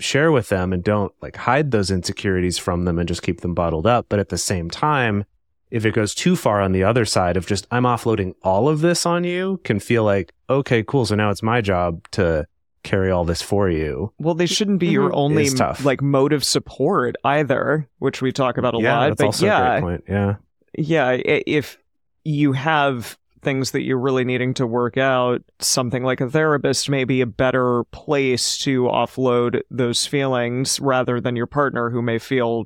Speaker 1: share with them and don't like hide those insecurities from them and just keep them bottled up. But at the same time, if it goes too far on the other side of just, I'm offloading all of this on you, can feel like, okay, cool. So now it's my job to carry all this for you.
Speaker 2: Well, they shouldn't be your mm-hmm. only like motive support either, which we talk about a
Speaker 1: yeah,
Speaker 2: lot.
Speaker 1: That's but also yeah, a great point. Yeah.
Speaker 2: Yeah. If you have things that you're really needing to work out, something like a therapist may be a better place to offload those feelings rather than your partner who may feel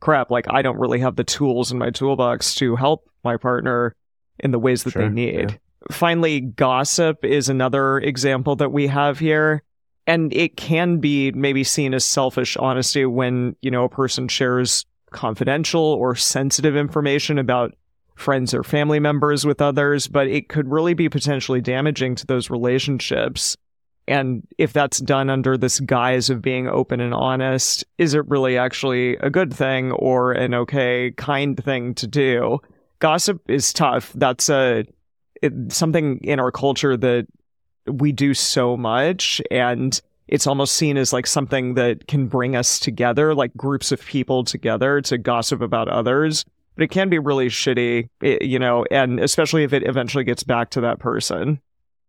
Speaker 2: crap, like I don't really have the tools in my toolbox to help my partner in the ways that
Speaker 1: Sure,
Speaker 2: they need.
Speaker 1: yeah.
Speaker 2: Finally, gossip is another example that we have here. And it can be maybe seen as selfish honesty when, you know, a person shares confidential or sensitive information about friends or family members with others, but it could really be potentially damaging to those relationships. And if that's done under this guise of being open and honest, is it really actually a good thing or an okay, kind thing to do? Gossip is tough. That's a it, something in our culture that we do so much, and it's almost seen as like something that can bring us together, like groups of people together to gossip about others. But it can be really shitty, eh, you know, and especially if it eventually gets back to that person.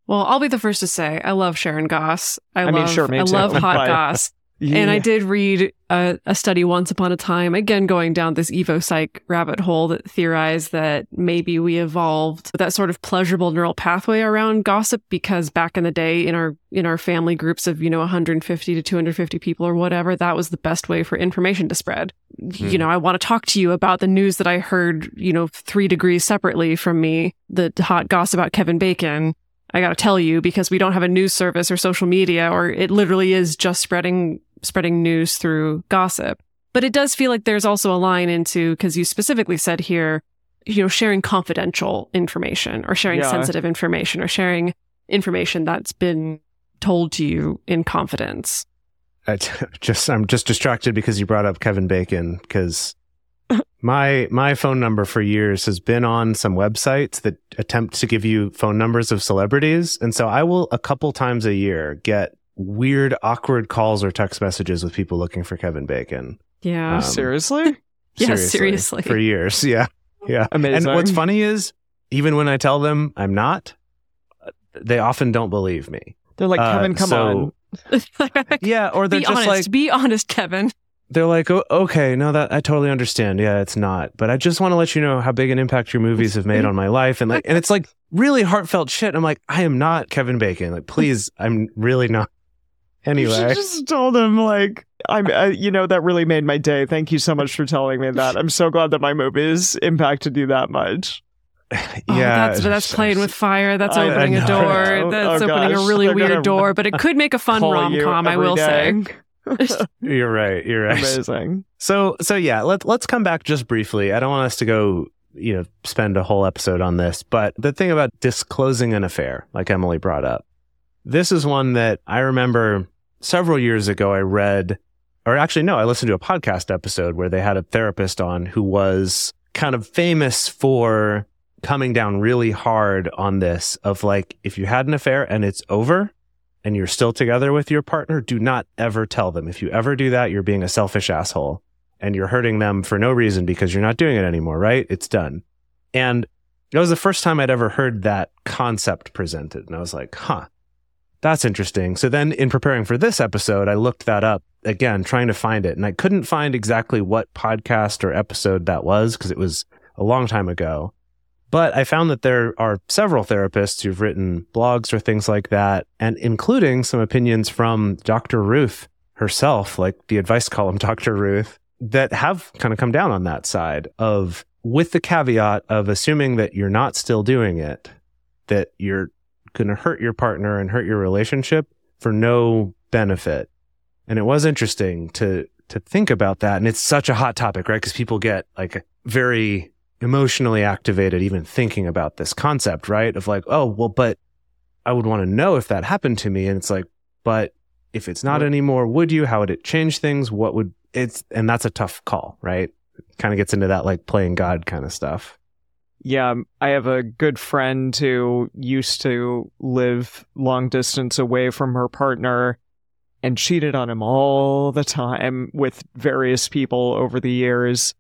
Speaker 3: Well, I'll be the first to say I love Sharon Goss. I,
Speaker 2: I
Speaker 3: love
Speaker 2: mean, sure, me
Speaker 3: I
Speaker 2: too,
Speaker 3: love hot
Speaker 2: but-
Speaker 3: goss. And I did read a, a study once upon a time, again going down this Evo Psych rabbit hole that theorized that maybe we evolved that sort of pleasurable neural pathway around gossip because back in the day in our in our family groups of, you know, 150 to 250 people or whatever, that was the best way for information to spread. You
Speaker 1: Hmm.
Speaker 3: know, I want to talk to you about the news that I heard, you know, three degrees separately from me, the hot gossip about Kevin Bacon. I got to tell you because we don't have a news service or social media or it literally is just spreading spreading news through gossip. But it does feel like there's also a line into cuz you specifically said here, you know, sharing confidential information or sharing
Speaker 2: Yeah.
Speaker 3: sensitive information or sharing information that's been told to you in confidence.
Speaker 1: I t- just I'm just distracted because you brought up Kevin Bacon because my my phone number for years has been on some websites that attempt to give you phone numbers of celebrities and so I will a couple times a year get weird awkward calls or text messages with people looking for Kevin Bacon.
Speaker 3: Yeah.
Speaker 1: Um,
Speaker 2: Seriously?
Speaker 3: Yeah, seriously.
Speaker 1: For years, yeah. Yeah.
Speaker 2: Amazing.
Speaker 1: And what's funny is even when I tell them I'm not, they often don't believe me.
Speaker 2: They're like,
Speaker 1: Uh,
Speaker 2: Kevin, come
Speaker 1: so-
Speaker 2: on.
Speaker 1: Yeah, or they're
Speaker 3: be
Speaker 1: just
Speaker 3: honest.
Speaker 1: like
Speaker 3: be honest, Kevin.
Speaker 1: they're like, oh, okay, no, that I totally understand. Yeah, it's not, but I just want to let you know how big an impact your movies have made on my life, and like, and it's like really heartfelt shit. I'm like, I am not Kevin Bacon. Like, please, I'm really not.
Speaker 2: You
Speaker 1: Anyway,
Speaker 2: should just told him like I'm. Uh, you know that really made my day. Thank you so much for telling me that. I'm so glad that my movies impacted you that much.
Speaker 3: Oh,
Speaker 1: yeah,
Speaker 3: that's that's playing with fire. That's
Speaker 2: I- I
Speaker 3: opening a door.
Speaker 2: Oh,
Speaker 3: That's
Speaker 2: oh,
Speaker 3: opening
Speaker 2: gosh.
Speaker 3: a really
Speaker 2: They're
Speaker 3: weird door, but it could make a fun rom com. I will
Speaker 2: day.
Speaker 3: say.
Speaker 1: You're right. You're right.
Speaker 2: Amazing.
Speaker 1: So so yeah, let let's come back just briefly. I don't want us to go, you know, spend a whole episode on this, but the thing about disclosing an affair, like Emily brought up. This is one that I remember several years ago I read or actually no, I listened to a podcast episode where they had a therapist on who was kind of famous for coming down really hard on this of like if you had an affair and it's over and you're still together with your partner, do not ever tell them. If you ever do that, you're being a selfish asshole and you're hurting them for no reason because you're not doing it anymore, right? It's done. And it was the first time I'd ever heard that concept presented. And I was like, huh, that's interesting. So then in preparing for this episode, I looked that up again, trying to find it. And I couldn't find exactly what podcast or episode that was because it was a long time ago. But I found that there are several therapists who've written blogs or things like that, and including some opinions from Dr. Ruth herself, like the advice column Dr. Ruth, that have kind of come down on that side of with the caveat of assuming that you're not still doing it, that you're going to hurt your partner and hurt your relationship for no benefit. And it was interesting to to think about that and it's such a hot topic, right? Cuz people get like very emotionally activated even thinking about this concept, right? Of like, oh, well, but I would want to know if that happened to me and it's like, but if it's not anymore, would you? How would it change things? What would it's and that's a tough call, right? Kind of gets into that like playing God kind of stuff.
Speaker 2: Yeah, um, I have a good friend who used to live long distance away from her partner and cheated on him all the time with various people over the years.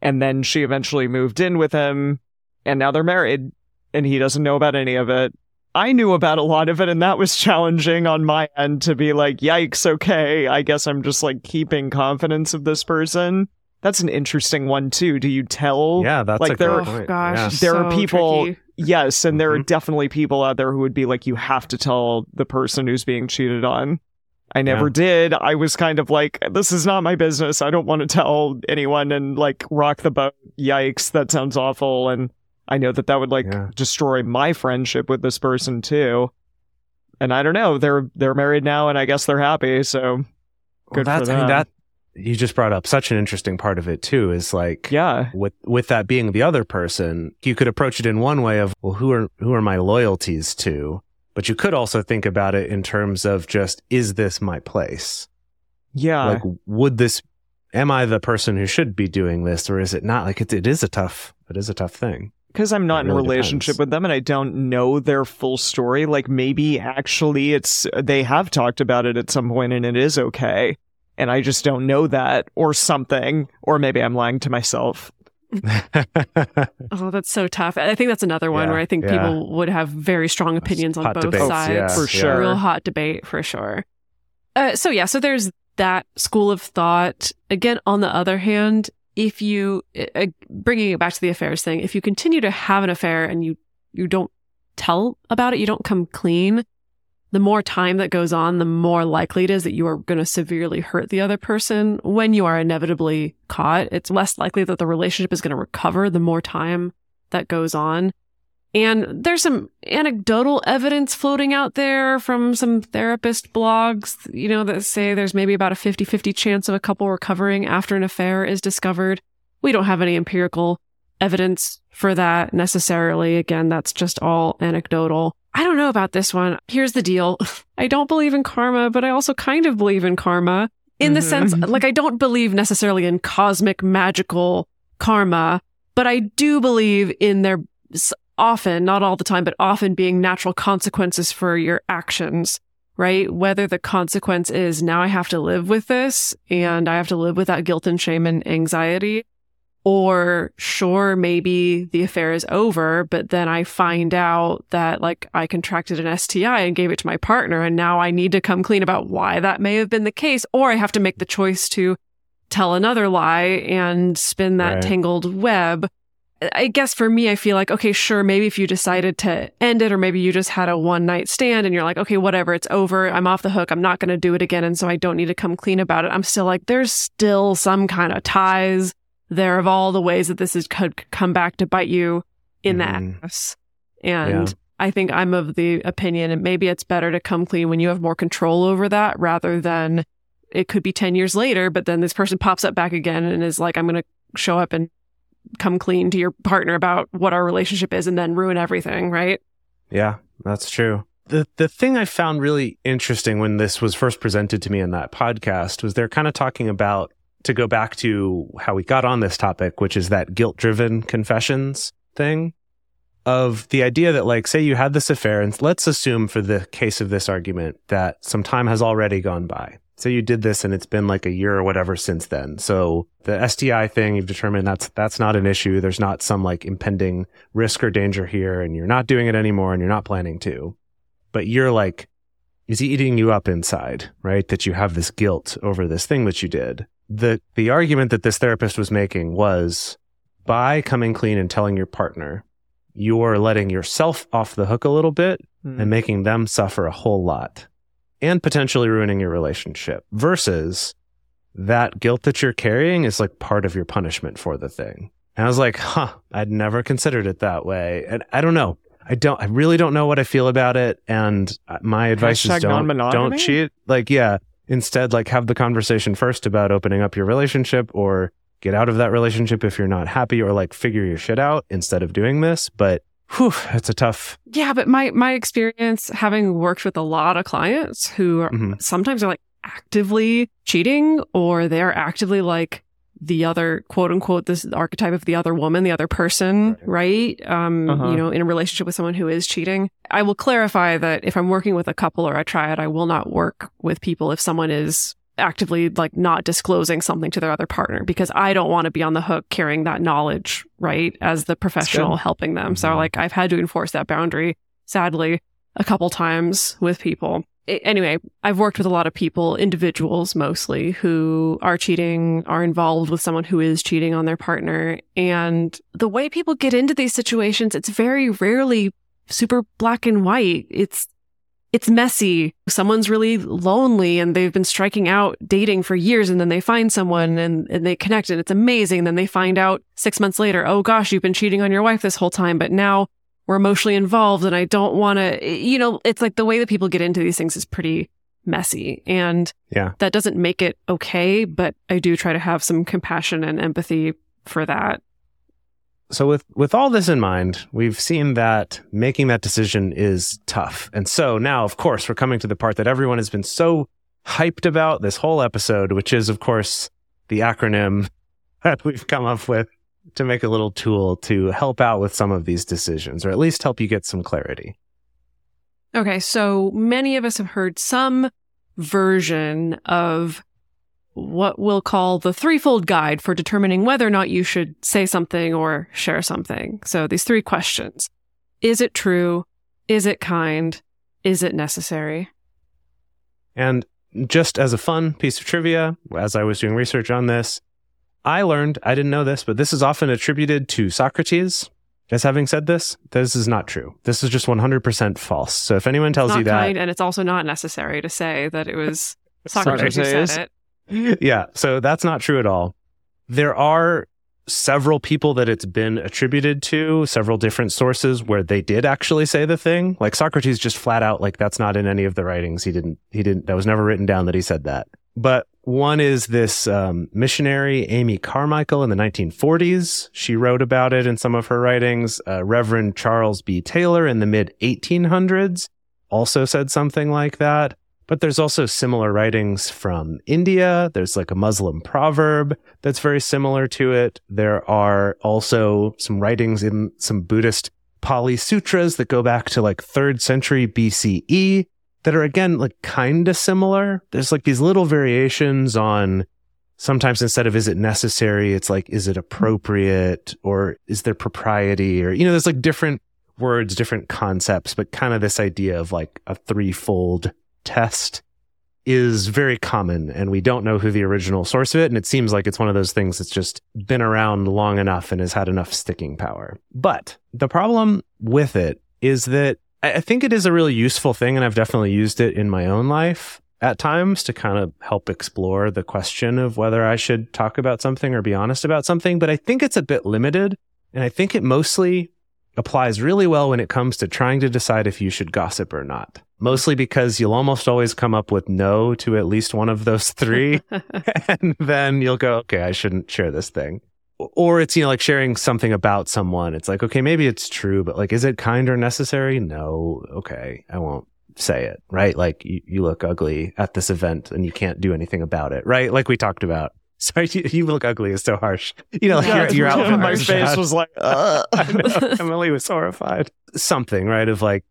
Speaker 2: And then she eventually moved in with him, and now they're married, and he doesn't know about any of it. I knew about a lot of it, and that was challenging on my end to be like, yikes, okay, I guess I'm just like keeping confidence of this person. That's an interesting one, too. Do you tell
Speaker 1: Yeah, that's
Speaker 2: like
Speaker 1: a
Speaker 2: there
Speaker 1: good
Speaker 2: are-
Speaker 3: Oh
Speaker 1: point.
Speaker 3: gosh,
Speaker 2: There are people-
Speaker 3: tricky.
Speaker 2: Yes, and there are
Speaker 1: Mhm.
Speaker 2: definitely people out there who would be like, you have to tell the person who's being cheated on. I never yeah. did. I was kind of like, this is not my business. I don't want to tell anyone and like rock the boat. Yikes, that sounds awful. And I know that that would like yeah. destroy my friendship with this person too. And I don't know. They're they're married now, and I guess they're happy. So good well, that's, for them. I mean, that
Speaker 1: you just brought up such an interesting part of it too. Is like
Speaker 2: yeah,
Speaker 1: with with that being the other person, you could approach it in one way of well, who are who are my loyalties to, but you could also think about it in terms of just, is this my place?
Speaker 2: Yeah.
Speaker 1: Like, would this, am I the person who should be doing this or is it not? Like, it, it is a tough, it is a tough thing.
Speaker 2: Because I'm not in a relationship depends. with them and I don't know their full story. Like, maybe actually it's, they have talked about it at some point and it is okay. And I just don't know that or something. Or maybe I'm lying to myself.
Speaker 3: oh, that's so tough. I think that's another one yeah, where I think yeah. people would have very strong opinions on both debates, sides.
Speaker 2: Yeah, for sure.
Speaker 3: Real hot debate for sure. Uh, so, yeah, so there's that school of thought. Again, on the other hand, if you, uh, bringing it back to the affairs thing, if you continue to have an affair and you, you don't tell about it, you don't come clean, the more time that goes on, the more likely it is that you are going to severely hurt the other person when you are inevitably caught. It's less likely that the relationship is going to recover the more time that goes on. And there's some anecdotal evidence floating out there from some therapist blogs, you know, that say there's maybe about a 50 50 chance of a couple recovering after an affair is discovered. We don't have any empirical evidence for that necessarily. Again, that's just all anecdotal. I don't know about this one. Here's the deal. I don't believe in karma, but I also kind of believe in karma in the sense, mm-hmm. like, I don't believe necessarily in cosmic magical karma, but I do believe in there often, not all the time, but often being natural consequences for your actions, right? Whether the consequence is now I have to live with this and I have to live with that guilt and shame and anxiety, or sure, maybe the affair is over, but then I find out that like I contracted an STI and gave it to my partner. And now I need to come clean about why that may have been the case. Or I have to make the choice to tell another lie and spin that right. tangled web. I guess for me, I feel like, okay, sure, maybe if you decided to end it, or maybe you just had a one night stand and you're like, okay, whatever, it's over. I'm off the hook. I'm not going to do it again. And so I don't need to come clean about it. I'm still like, there's still some kind of ties there of all the ways that this is could come back to bite you in mm. the ass. And yeah. I think I'm of the opinion and maybe it's better to come clean when you have more control over that rather than it could be 10 years later, but then this person pops up back again and is like, I'm going to show up and come clean to your partner about what our relationship is and then ruin everything, right?
Speaker 1: Yeah, that's true. The the thing I found really interesting when this was first presented to me in that podcast was they're kind of talking about to go back to how we got on this topic, which is that guilt driven confessions thing of the idea that, like, say you had this affair, and let's assume for the case of this argument that some time has already gone by. Say you did this and it's been like a year or whatever since then. So the STI thing, you've determined that's that's not an issue. There's not some like impending risk or danger here, and you're not doing it anymore, and you're not planning to. But you're like, is eating you up inside, right? That you have this guilt over this thing that you did the the argument that this therapist was making was by coming clean and telling your partner you're letting yourself off the hook a little bit mm. and making them suffer a whole lot and potentially ruining your relationship versus that guilt that you're carrying is like part of your punishment for the thing. And I was like, huh, I'd never considered it that way. And I don't know. I don't, I really don't know what I feel about it. And my advice Hashtag is don't, don't cheat. Like, yeah, instead like have the conversation first about opening up your relationship or get out of that relationship if you're not happy or like figure your shit out instead of doing this but whew, it's a tough
Speaker 3: yeah but my my experience having worked with a lot of clients who are, mm-hmm. sometimes are like actively cheating or they're actively like the other quote unquote this archetype of the other woman the other person right, right? um uh-huh. you know in a relationship with someone who is cheating i will clarify that if i'm working with a couple or a triad i will not work with people if someone is actively like not disclosing something to their other partner because i don't want to be on the hook carrying that knowledge right as the professional helping them so mm-hmm. like i've had to enforce that boundary sadly a couple times with people anyway, I've worked with a lot of people, individuals mostly, who are cheating, are involved with someone who is cheating on their partner. And the way people get into these situations, it's very rarely super black and white. It's it's messy. Someone's really lonely and they've been striking out dating for years and then they find someone and, and they connect and it's amazing. Then they find out six months later, oh gosh, you've been cheating on your wife this whole time, but now we're emotionally involved and I don't want to, you know, it's like the way that people get into these things is pretty messy. And
Speaker 1: yeah.
Speaker 3: that doesn't make it okay, but I do try to have some compassion and empathy for that.
Speaker 1: So with with all this in mind, we've seen that making that decision is tough. And so now of course we're coming to the part that everyone has been so hyped about this whole episode, which is of course the acronym that we've come up with to make a little tool to help out with some of these decisions or at least help you get some clarity.
Speaker 3: Okay, so many of us have heard some version of what we'll call the threefold guide for determining whether or not you should say something or share something. So these three questions. Is it true? Is it kind? Is it necessary?
Speaker 1: And just as a fun piece of trivia, as I was doing research on this, I learned, I didn't know this, but this is often attributed to Socrates as having said this. This is not true. This is just 100% false. So if anyone tells
Speaker 3: you
Speaker 1: that.
Speaker 3: Kind, and it's also not necessary to say that it was Socrates, Socrates. who said it.
Speaker 1: yeah, so that's not true at all. There are several people that it's been attributed to, several different sources where they did actually say the thing. Like Socrates just flat out like that's not in any of the writings. He didn't he didn't that was never written down that he said that. But one is this um, missionary Amy Carmichael in the 1940s. She wrote about it in some of her writings. Uh, Reverend Charles B. Taylor in the mid 1800s also said something like that. But there's also similar writings from India. There's like a Muslim proverb that's very similar to it. There are also some writings in some Buddhist Pali Sutras that go back to like third century BCE that are again like kind of similar. There's like these little variations on sometimes instead of is it necessary, it's like is it appropriate or is there propriety or, you know, there's like different words, different concepts, but kind of this idea of like a threefold test is very common and we don't know who the original source of it. And it seems like it's one of those things that's just been around long enough and has had enough sticking power. But the problem with it is that I think it is a really useful thing. And I've definitely used it in my own life at times to kind of help explore the question of whether I should talk about something or be honest about something. But I think it's a bit limited. And I think it mostly applies really well when it comes to trying to decide if you should gossip or not. Mostly because you'll almost always come up with no to at least one of those three. and then you'll go, okay, I shouldn't share this thing. Or it's, you know, like sharing something about someone. It's like, okay, maybe it's true, but like, is it kind or necessary? No. Okay. I won't say it, right? Like you, you look ugly at this event and you can't do anything about it, right? Like we talked about. Sorry, you, you, look ugly is so harsh. You know, like yeah, your, your
Speaker 2: My face was like, uh.
Speaker 1: Emily was horrified. Something, right? Of like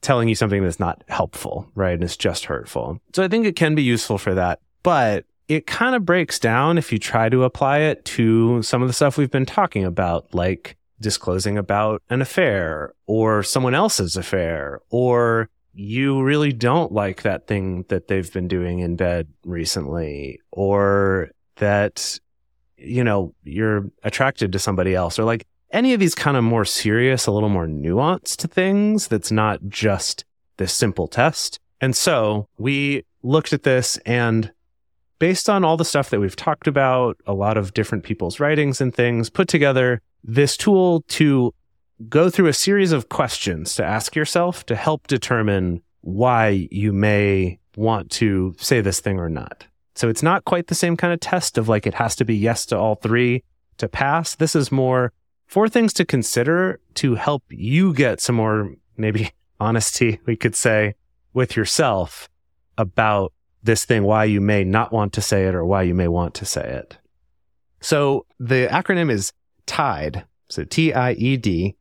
Speaker 1: telling you something that's not helpful, right? And it's just hurtful. So I think it can be useful for that. But it kind of breaks down if you try to apply it to some of the stuff we've been talking about, like disclosing about an affair or someone else's affair, or you really don't like that thing that they've been doing in bed recently, or that, you know, you're attracted to somebody else or like any of these kind of more serious, a little more nuanced things that's not just this simple test. And so we looked at this and based on all the stuff that we've talked about, a lot of different people's writings and things, put together this tool to go through a series of questions to ask yourself to help determine why you may want to say this thing or not. So it's not quite the same kind of test of like it has to be yes to all three to pass. This is more four things to consider to help you get some more maybe honesty, we could say, with yourself about this thing, why you may not want to say it or why you may want to say it. So the acronym is TIED. So T I E D.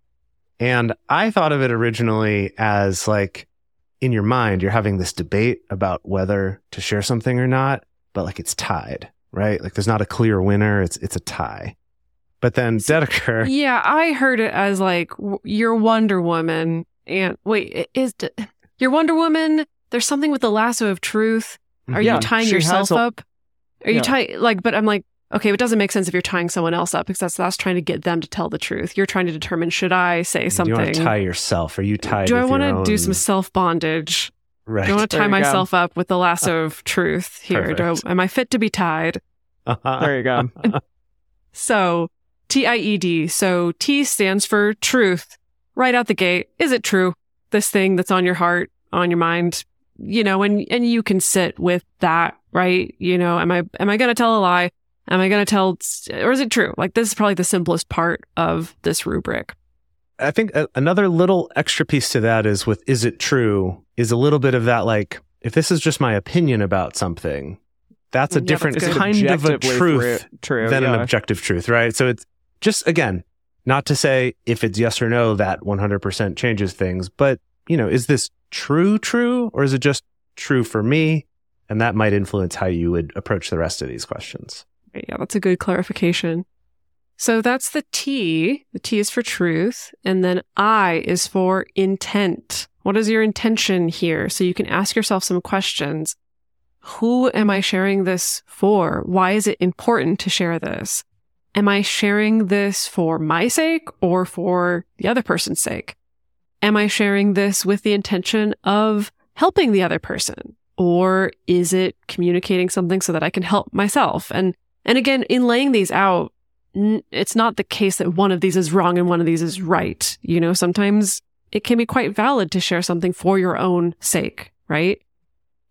Speaker 1: And I thought of it originally as like in your mind, you're having this debate about whether to share something or not but like it's tied, right? Like there's not a clear winner. It's it's a tie. But then Dedeker.
Speaker 3: Yeah, I heard it as like your Wonder Woman. And wait, is your Wonder Woman? There's something with the lasso of truth. Are yeah, you tying yourself a, up? Are yeah. you tying like? But I'm like, okay, it doesn't make sense if you're tying someone else up because that's that's trying to get them to tell the truth. You're trying to determine should I say something?
Speaker 1: Do you want to tie yourself? Are you tied?
Speaker 3: Do I
Speaker 1: want
Speaker 3: to
Speaker 1: own...
Speaker 3: do some self bondage?
Speaker 1: Right.
Speaker 3: Do I want to tie
Speaker 2: you go.
Speaker 3: myself up with the lasso of truth here. Do I, am I fit to be tied? Uh-huh.
Speaker 2: There you go.
Speaker 3: So T I E D. So T stands for truth. Right out the gate. Is it true? This thing that's on your heart, on your mind, you know, and and you can sit with that, right? You know, am I am I going to tell a lie? Am I going to tell or is it true? Like this is probably the simplest part of this rubric.
Speaker 1: I think a- another little extra piece to that is with is it true is a little bit of that like if this is just my opinion about something, that's a
Speaker 3: Yeah,
Speaker 1: different
Speaker 3: that's
Speaker 1: kind of a
Speaker 2: Objectively
Speaker 1: truth
Speaker 2: True.
Speaker 1: than an objective truth, right? So it's just again, not to say if it's yes or no that 100% changes things, but you know, is this true true or is it just true for me? And that might influence how you would approach the rest of these questions.
Speaker 3: Yeah, that's a good clarification. So that's the T. The T is for truth. And then I is for intent. What is your intention here? So you can ask yourself some questions. Who am I sharing this for? Why is it important to share this? Am I sharing this for my sake or for the other person's sake? Am I sharing this with the intention of helping the other person? Or is it communicating something so that I can help myself? And and again, in laying these out, it's not the case that one of these is wrong and one of these is right. You know, sometimes it can be quite valid to share something for your own sake, right?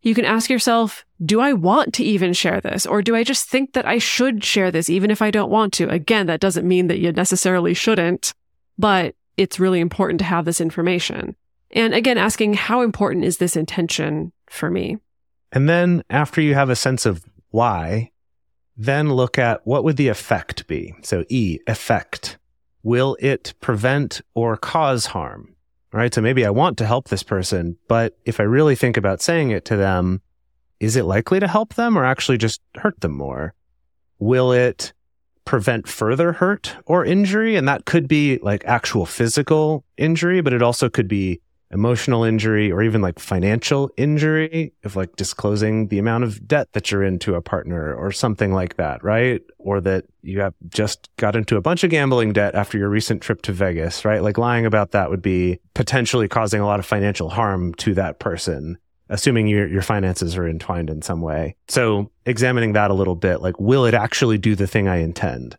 Speaker 3: You can ask yourself, do I want to even share this? Or do I just think that I should share this even if I don't want to? Again, that doesn't mean that you necessarily shouldn't, but it's really important to have this information. And again, asking how important is this intention for me?
Speaker 1: And then after you have a sense of why, then look at what would the effect be. So E, effect. Will it prevent or cause harm? Right. So maybe I want to help this person, but if I really think about saying it to them, is it likely to help them or actually just hurt them more? Will it prevent further hurt or injury? And that could be like actual physical injury, but it also could be emotional injury or even like financial injury of like disclosing the amount of debt that you're into a partner or something like that, right? Or that you have just got into a bunch of gambling debt after your recent trip to Vegas, right? Like lying about that would be potentially causing a lot of financial harm to that person, assuming your your finances are entwined in some way. So examining that a little bit, like will it actually do the thing I intend?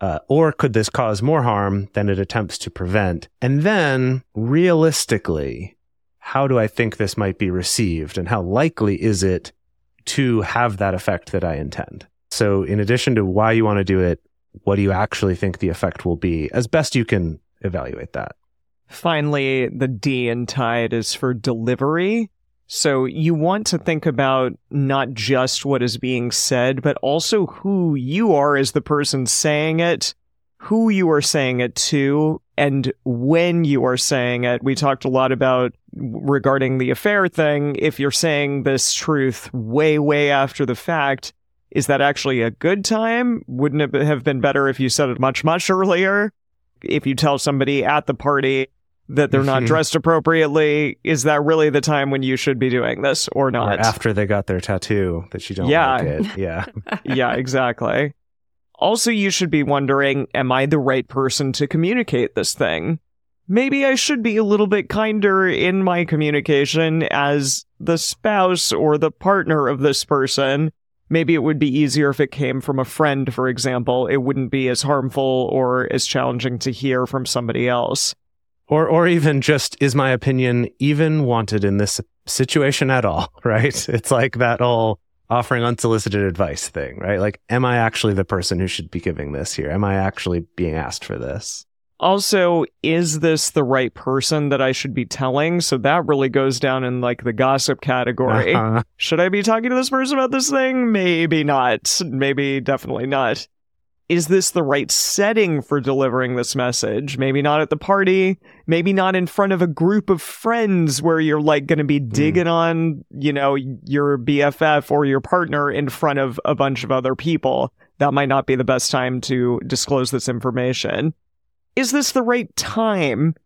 Speaker 1: Uh, or could this cause more harm than it attempts to prevent? And then, realistically, how do I think this might be received, and how likely is it to have that effect that I intend? So, in addition to why you want to do it, what do you actually think the effect will be, as best you can evaluate that?
Speaker 2: Finally, the D in TIED is for delivery. So you want to think about not just what is being said, but also who you are as the person saying it, who you are saying it to, and when you are saying it. We talked a lot about regarding the affair thing. If you're saying this truth way, way after the fact, is that actually a good time? Wouldn't it have been better if you said it much, much earlier? If you tell somebody at the party that they're not
Speaker 1: Mhm.
Speaker 2: dressed appropriately, is that really the time when you should be doing this or
Speaker 1: Or
Speaker 2: not?
Speaker 1: after they got their tattoo that you don't
Speaker 2: Yeah.
Speaker 1: like it. Yeah.
Speaker 2: yeah, exactly. Also, you should be wondering Am I the right person to communicate this thing? Maybe I should be a little bit kinder in my communication as the spouse or the partner of this person. Maybe it would be easier if it came from a friend, for example. It wouldn't be as harmful or as challenging to hear from somebody else.
Speaker 1: Or, or even just, is my opinion even wanted in this situation at all? Right? It's like that whole offering unsolicited advice thing, right? Like, am I actually the person who should be giving this here? Am I actually being asked for this?
Speaker 2: Also, is this the right person that I should be telling? So that really goes down in like the gossip category.
Speaker 1: Uh-huh.
Speaker 2: Should I be talking to this person about this thing? Maybe not. Maybe definitely not. Is this the right setting for delivering this message? Maybe not at the party. Maybe not in front of a group of friends where you're like going to be hmm. digging on, you know, your BFF or your partner in front of a bunch of other people. That might not be the best time to disclose this information. Is this the right time?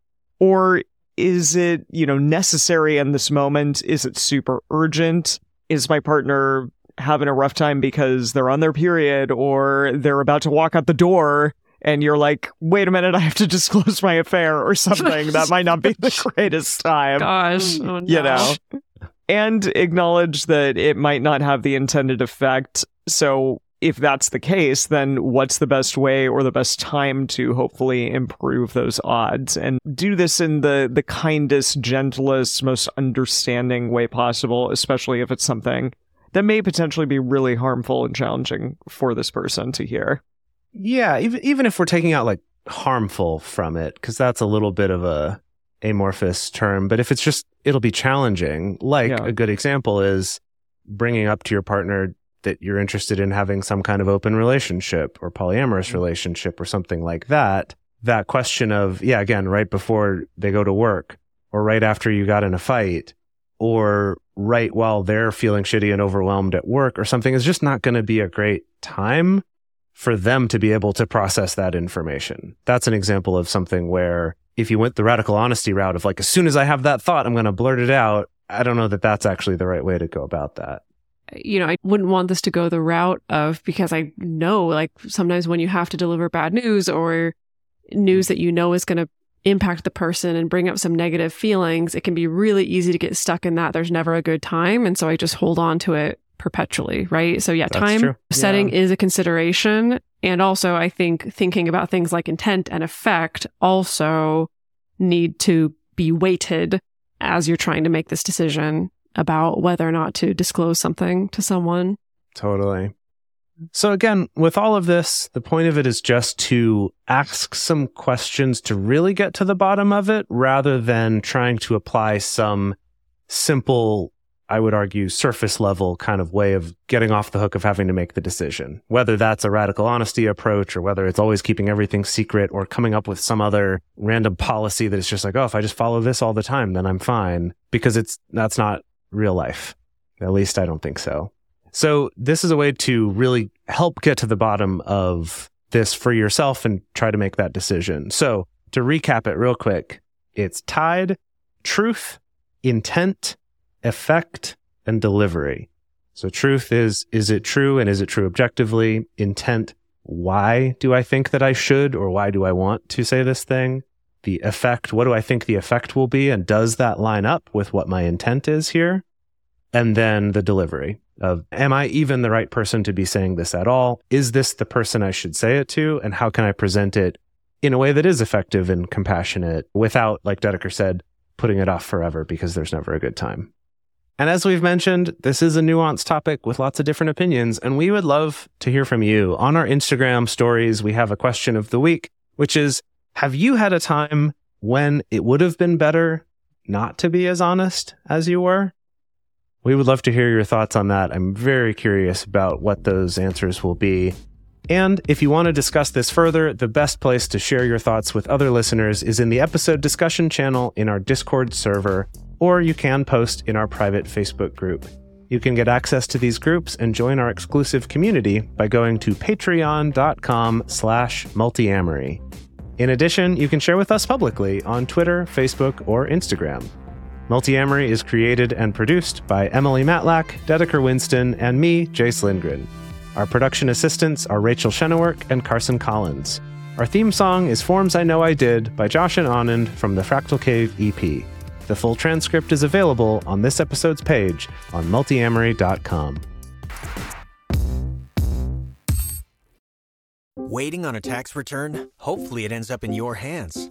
Speaker 2: Or is it, you know, necessary in this moment? Is it super urgent? Is my partner having a rough time because they're on their period or they're about to walk out the door and you're like, wait a minute, I have to disclose my affair or something? that might not be the greatest time.
Speaker 3: Gosh. Mm. Oh,
Speaker 2: You know, and acknowledge that it might not have the intended effect. So, if that's the case, then what's the best way or the best time to hopefully improve those odds and do this in the the kindest, gentlest, most understanding way possible, especially if it's something that may potentially be really harmful and challenging for this person to hear.
Speaker 1: Yeah, even even if we're taking out like harmful from it because that's a little bit of a amorphous term, but if it's just it'll be challenging. Like yeah. a good example is bringing up to your partner that you're interested in having some kind of open relationship or polyamorous mm-hmm. relationship or something like that. That question of, yeah, again, right before they go to work or right after you got in a fight or right while they're feeling shitty and overwhelmed at work or something is just not going to be a great time for them to be able to process that information. That's an example of something where if you went the radical honesty route of like, as soon as I have that thought, I'm going to blurt it out. I don't know that that's actually the right way to go about that
Speaker 3: you know, I wouldn't want this to go the route of because I know like sometimes when you have to deliver bad news or news hmm. that you know is going to impact the person and bring up some negative feelings, it can be really easy to get stuck in that. There's never a good time. And so I just hold on to it perpetually, right? So yeah, That's time true. setting yeah. is a consideration. And also I think thinking about things like intent and effect also need to be weighted as you're trying to make this decision about whether or not to disclose something to someone.
Speaker 1: Totally. So again, with all of this, the point of it is just to ask some questions to really get to the bottom of it rather than trying to apply some simple, I would argue, surface level kind of way of getting off the hook of having to make the decision. Whether that's a radical honesty approach or whether it's always keeping everything secret or coming up with some other random policy that is just like, oh, if I just follow this all the time, then I'm fine because it's, that's not real life. At least I don't think so. So this is a way to really help get to the bottom of this for yourself and try to make that decision. So to recap it real quick, it's TIED, truth, intent, effect, and delivery. So truth is, is it true and is it true objectively? Intent, why do I think that I should or why do I want to say this thing? the effect. What do I think the effect will be? And does that line up with what my intent is here? And then the delivery of, am I even the right person to be saying this at all? Is this the person I should say it to? And how can I present it in a way that is effective and compassionate without, like Dedeker said, putting it off forever because there's never a good time. And as we've mentioned, this is a nuanced topic with lots of different opinions, and we would love to hear from you. On our Instagram stories, we have a question of the week, which is have you had a time when it would have been better not to be as honest as you were? We would love to hear your thoughts on that. I'm very curious about what those answers will be. And if you want to discuss this further, the best place to share your thoughts with other listeners is in the episode discussion channel in our Discord server, or you can post in our private Facebook group. You can get access to these groups and join our exclusive community by going to patreon.com slash multiamory. In addition, you can share with us publicly on Twitter, Facebook, or Instagram. Multiamory is created and produced by Emily Matlack, Dedeker Winston, and me, Jase Lindgren. Our production assistants are Rachel Shenowork and Carson Collins. Our theme song is Forms I Know I Did by Josh and Anand from the Fractal Cave EP. The full transcript is available on this episode's page on multiamory.com.
Speaker 4: Waiting on a tax return? Hopefully, it ends up in your hands.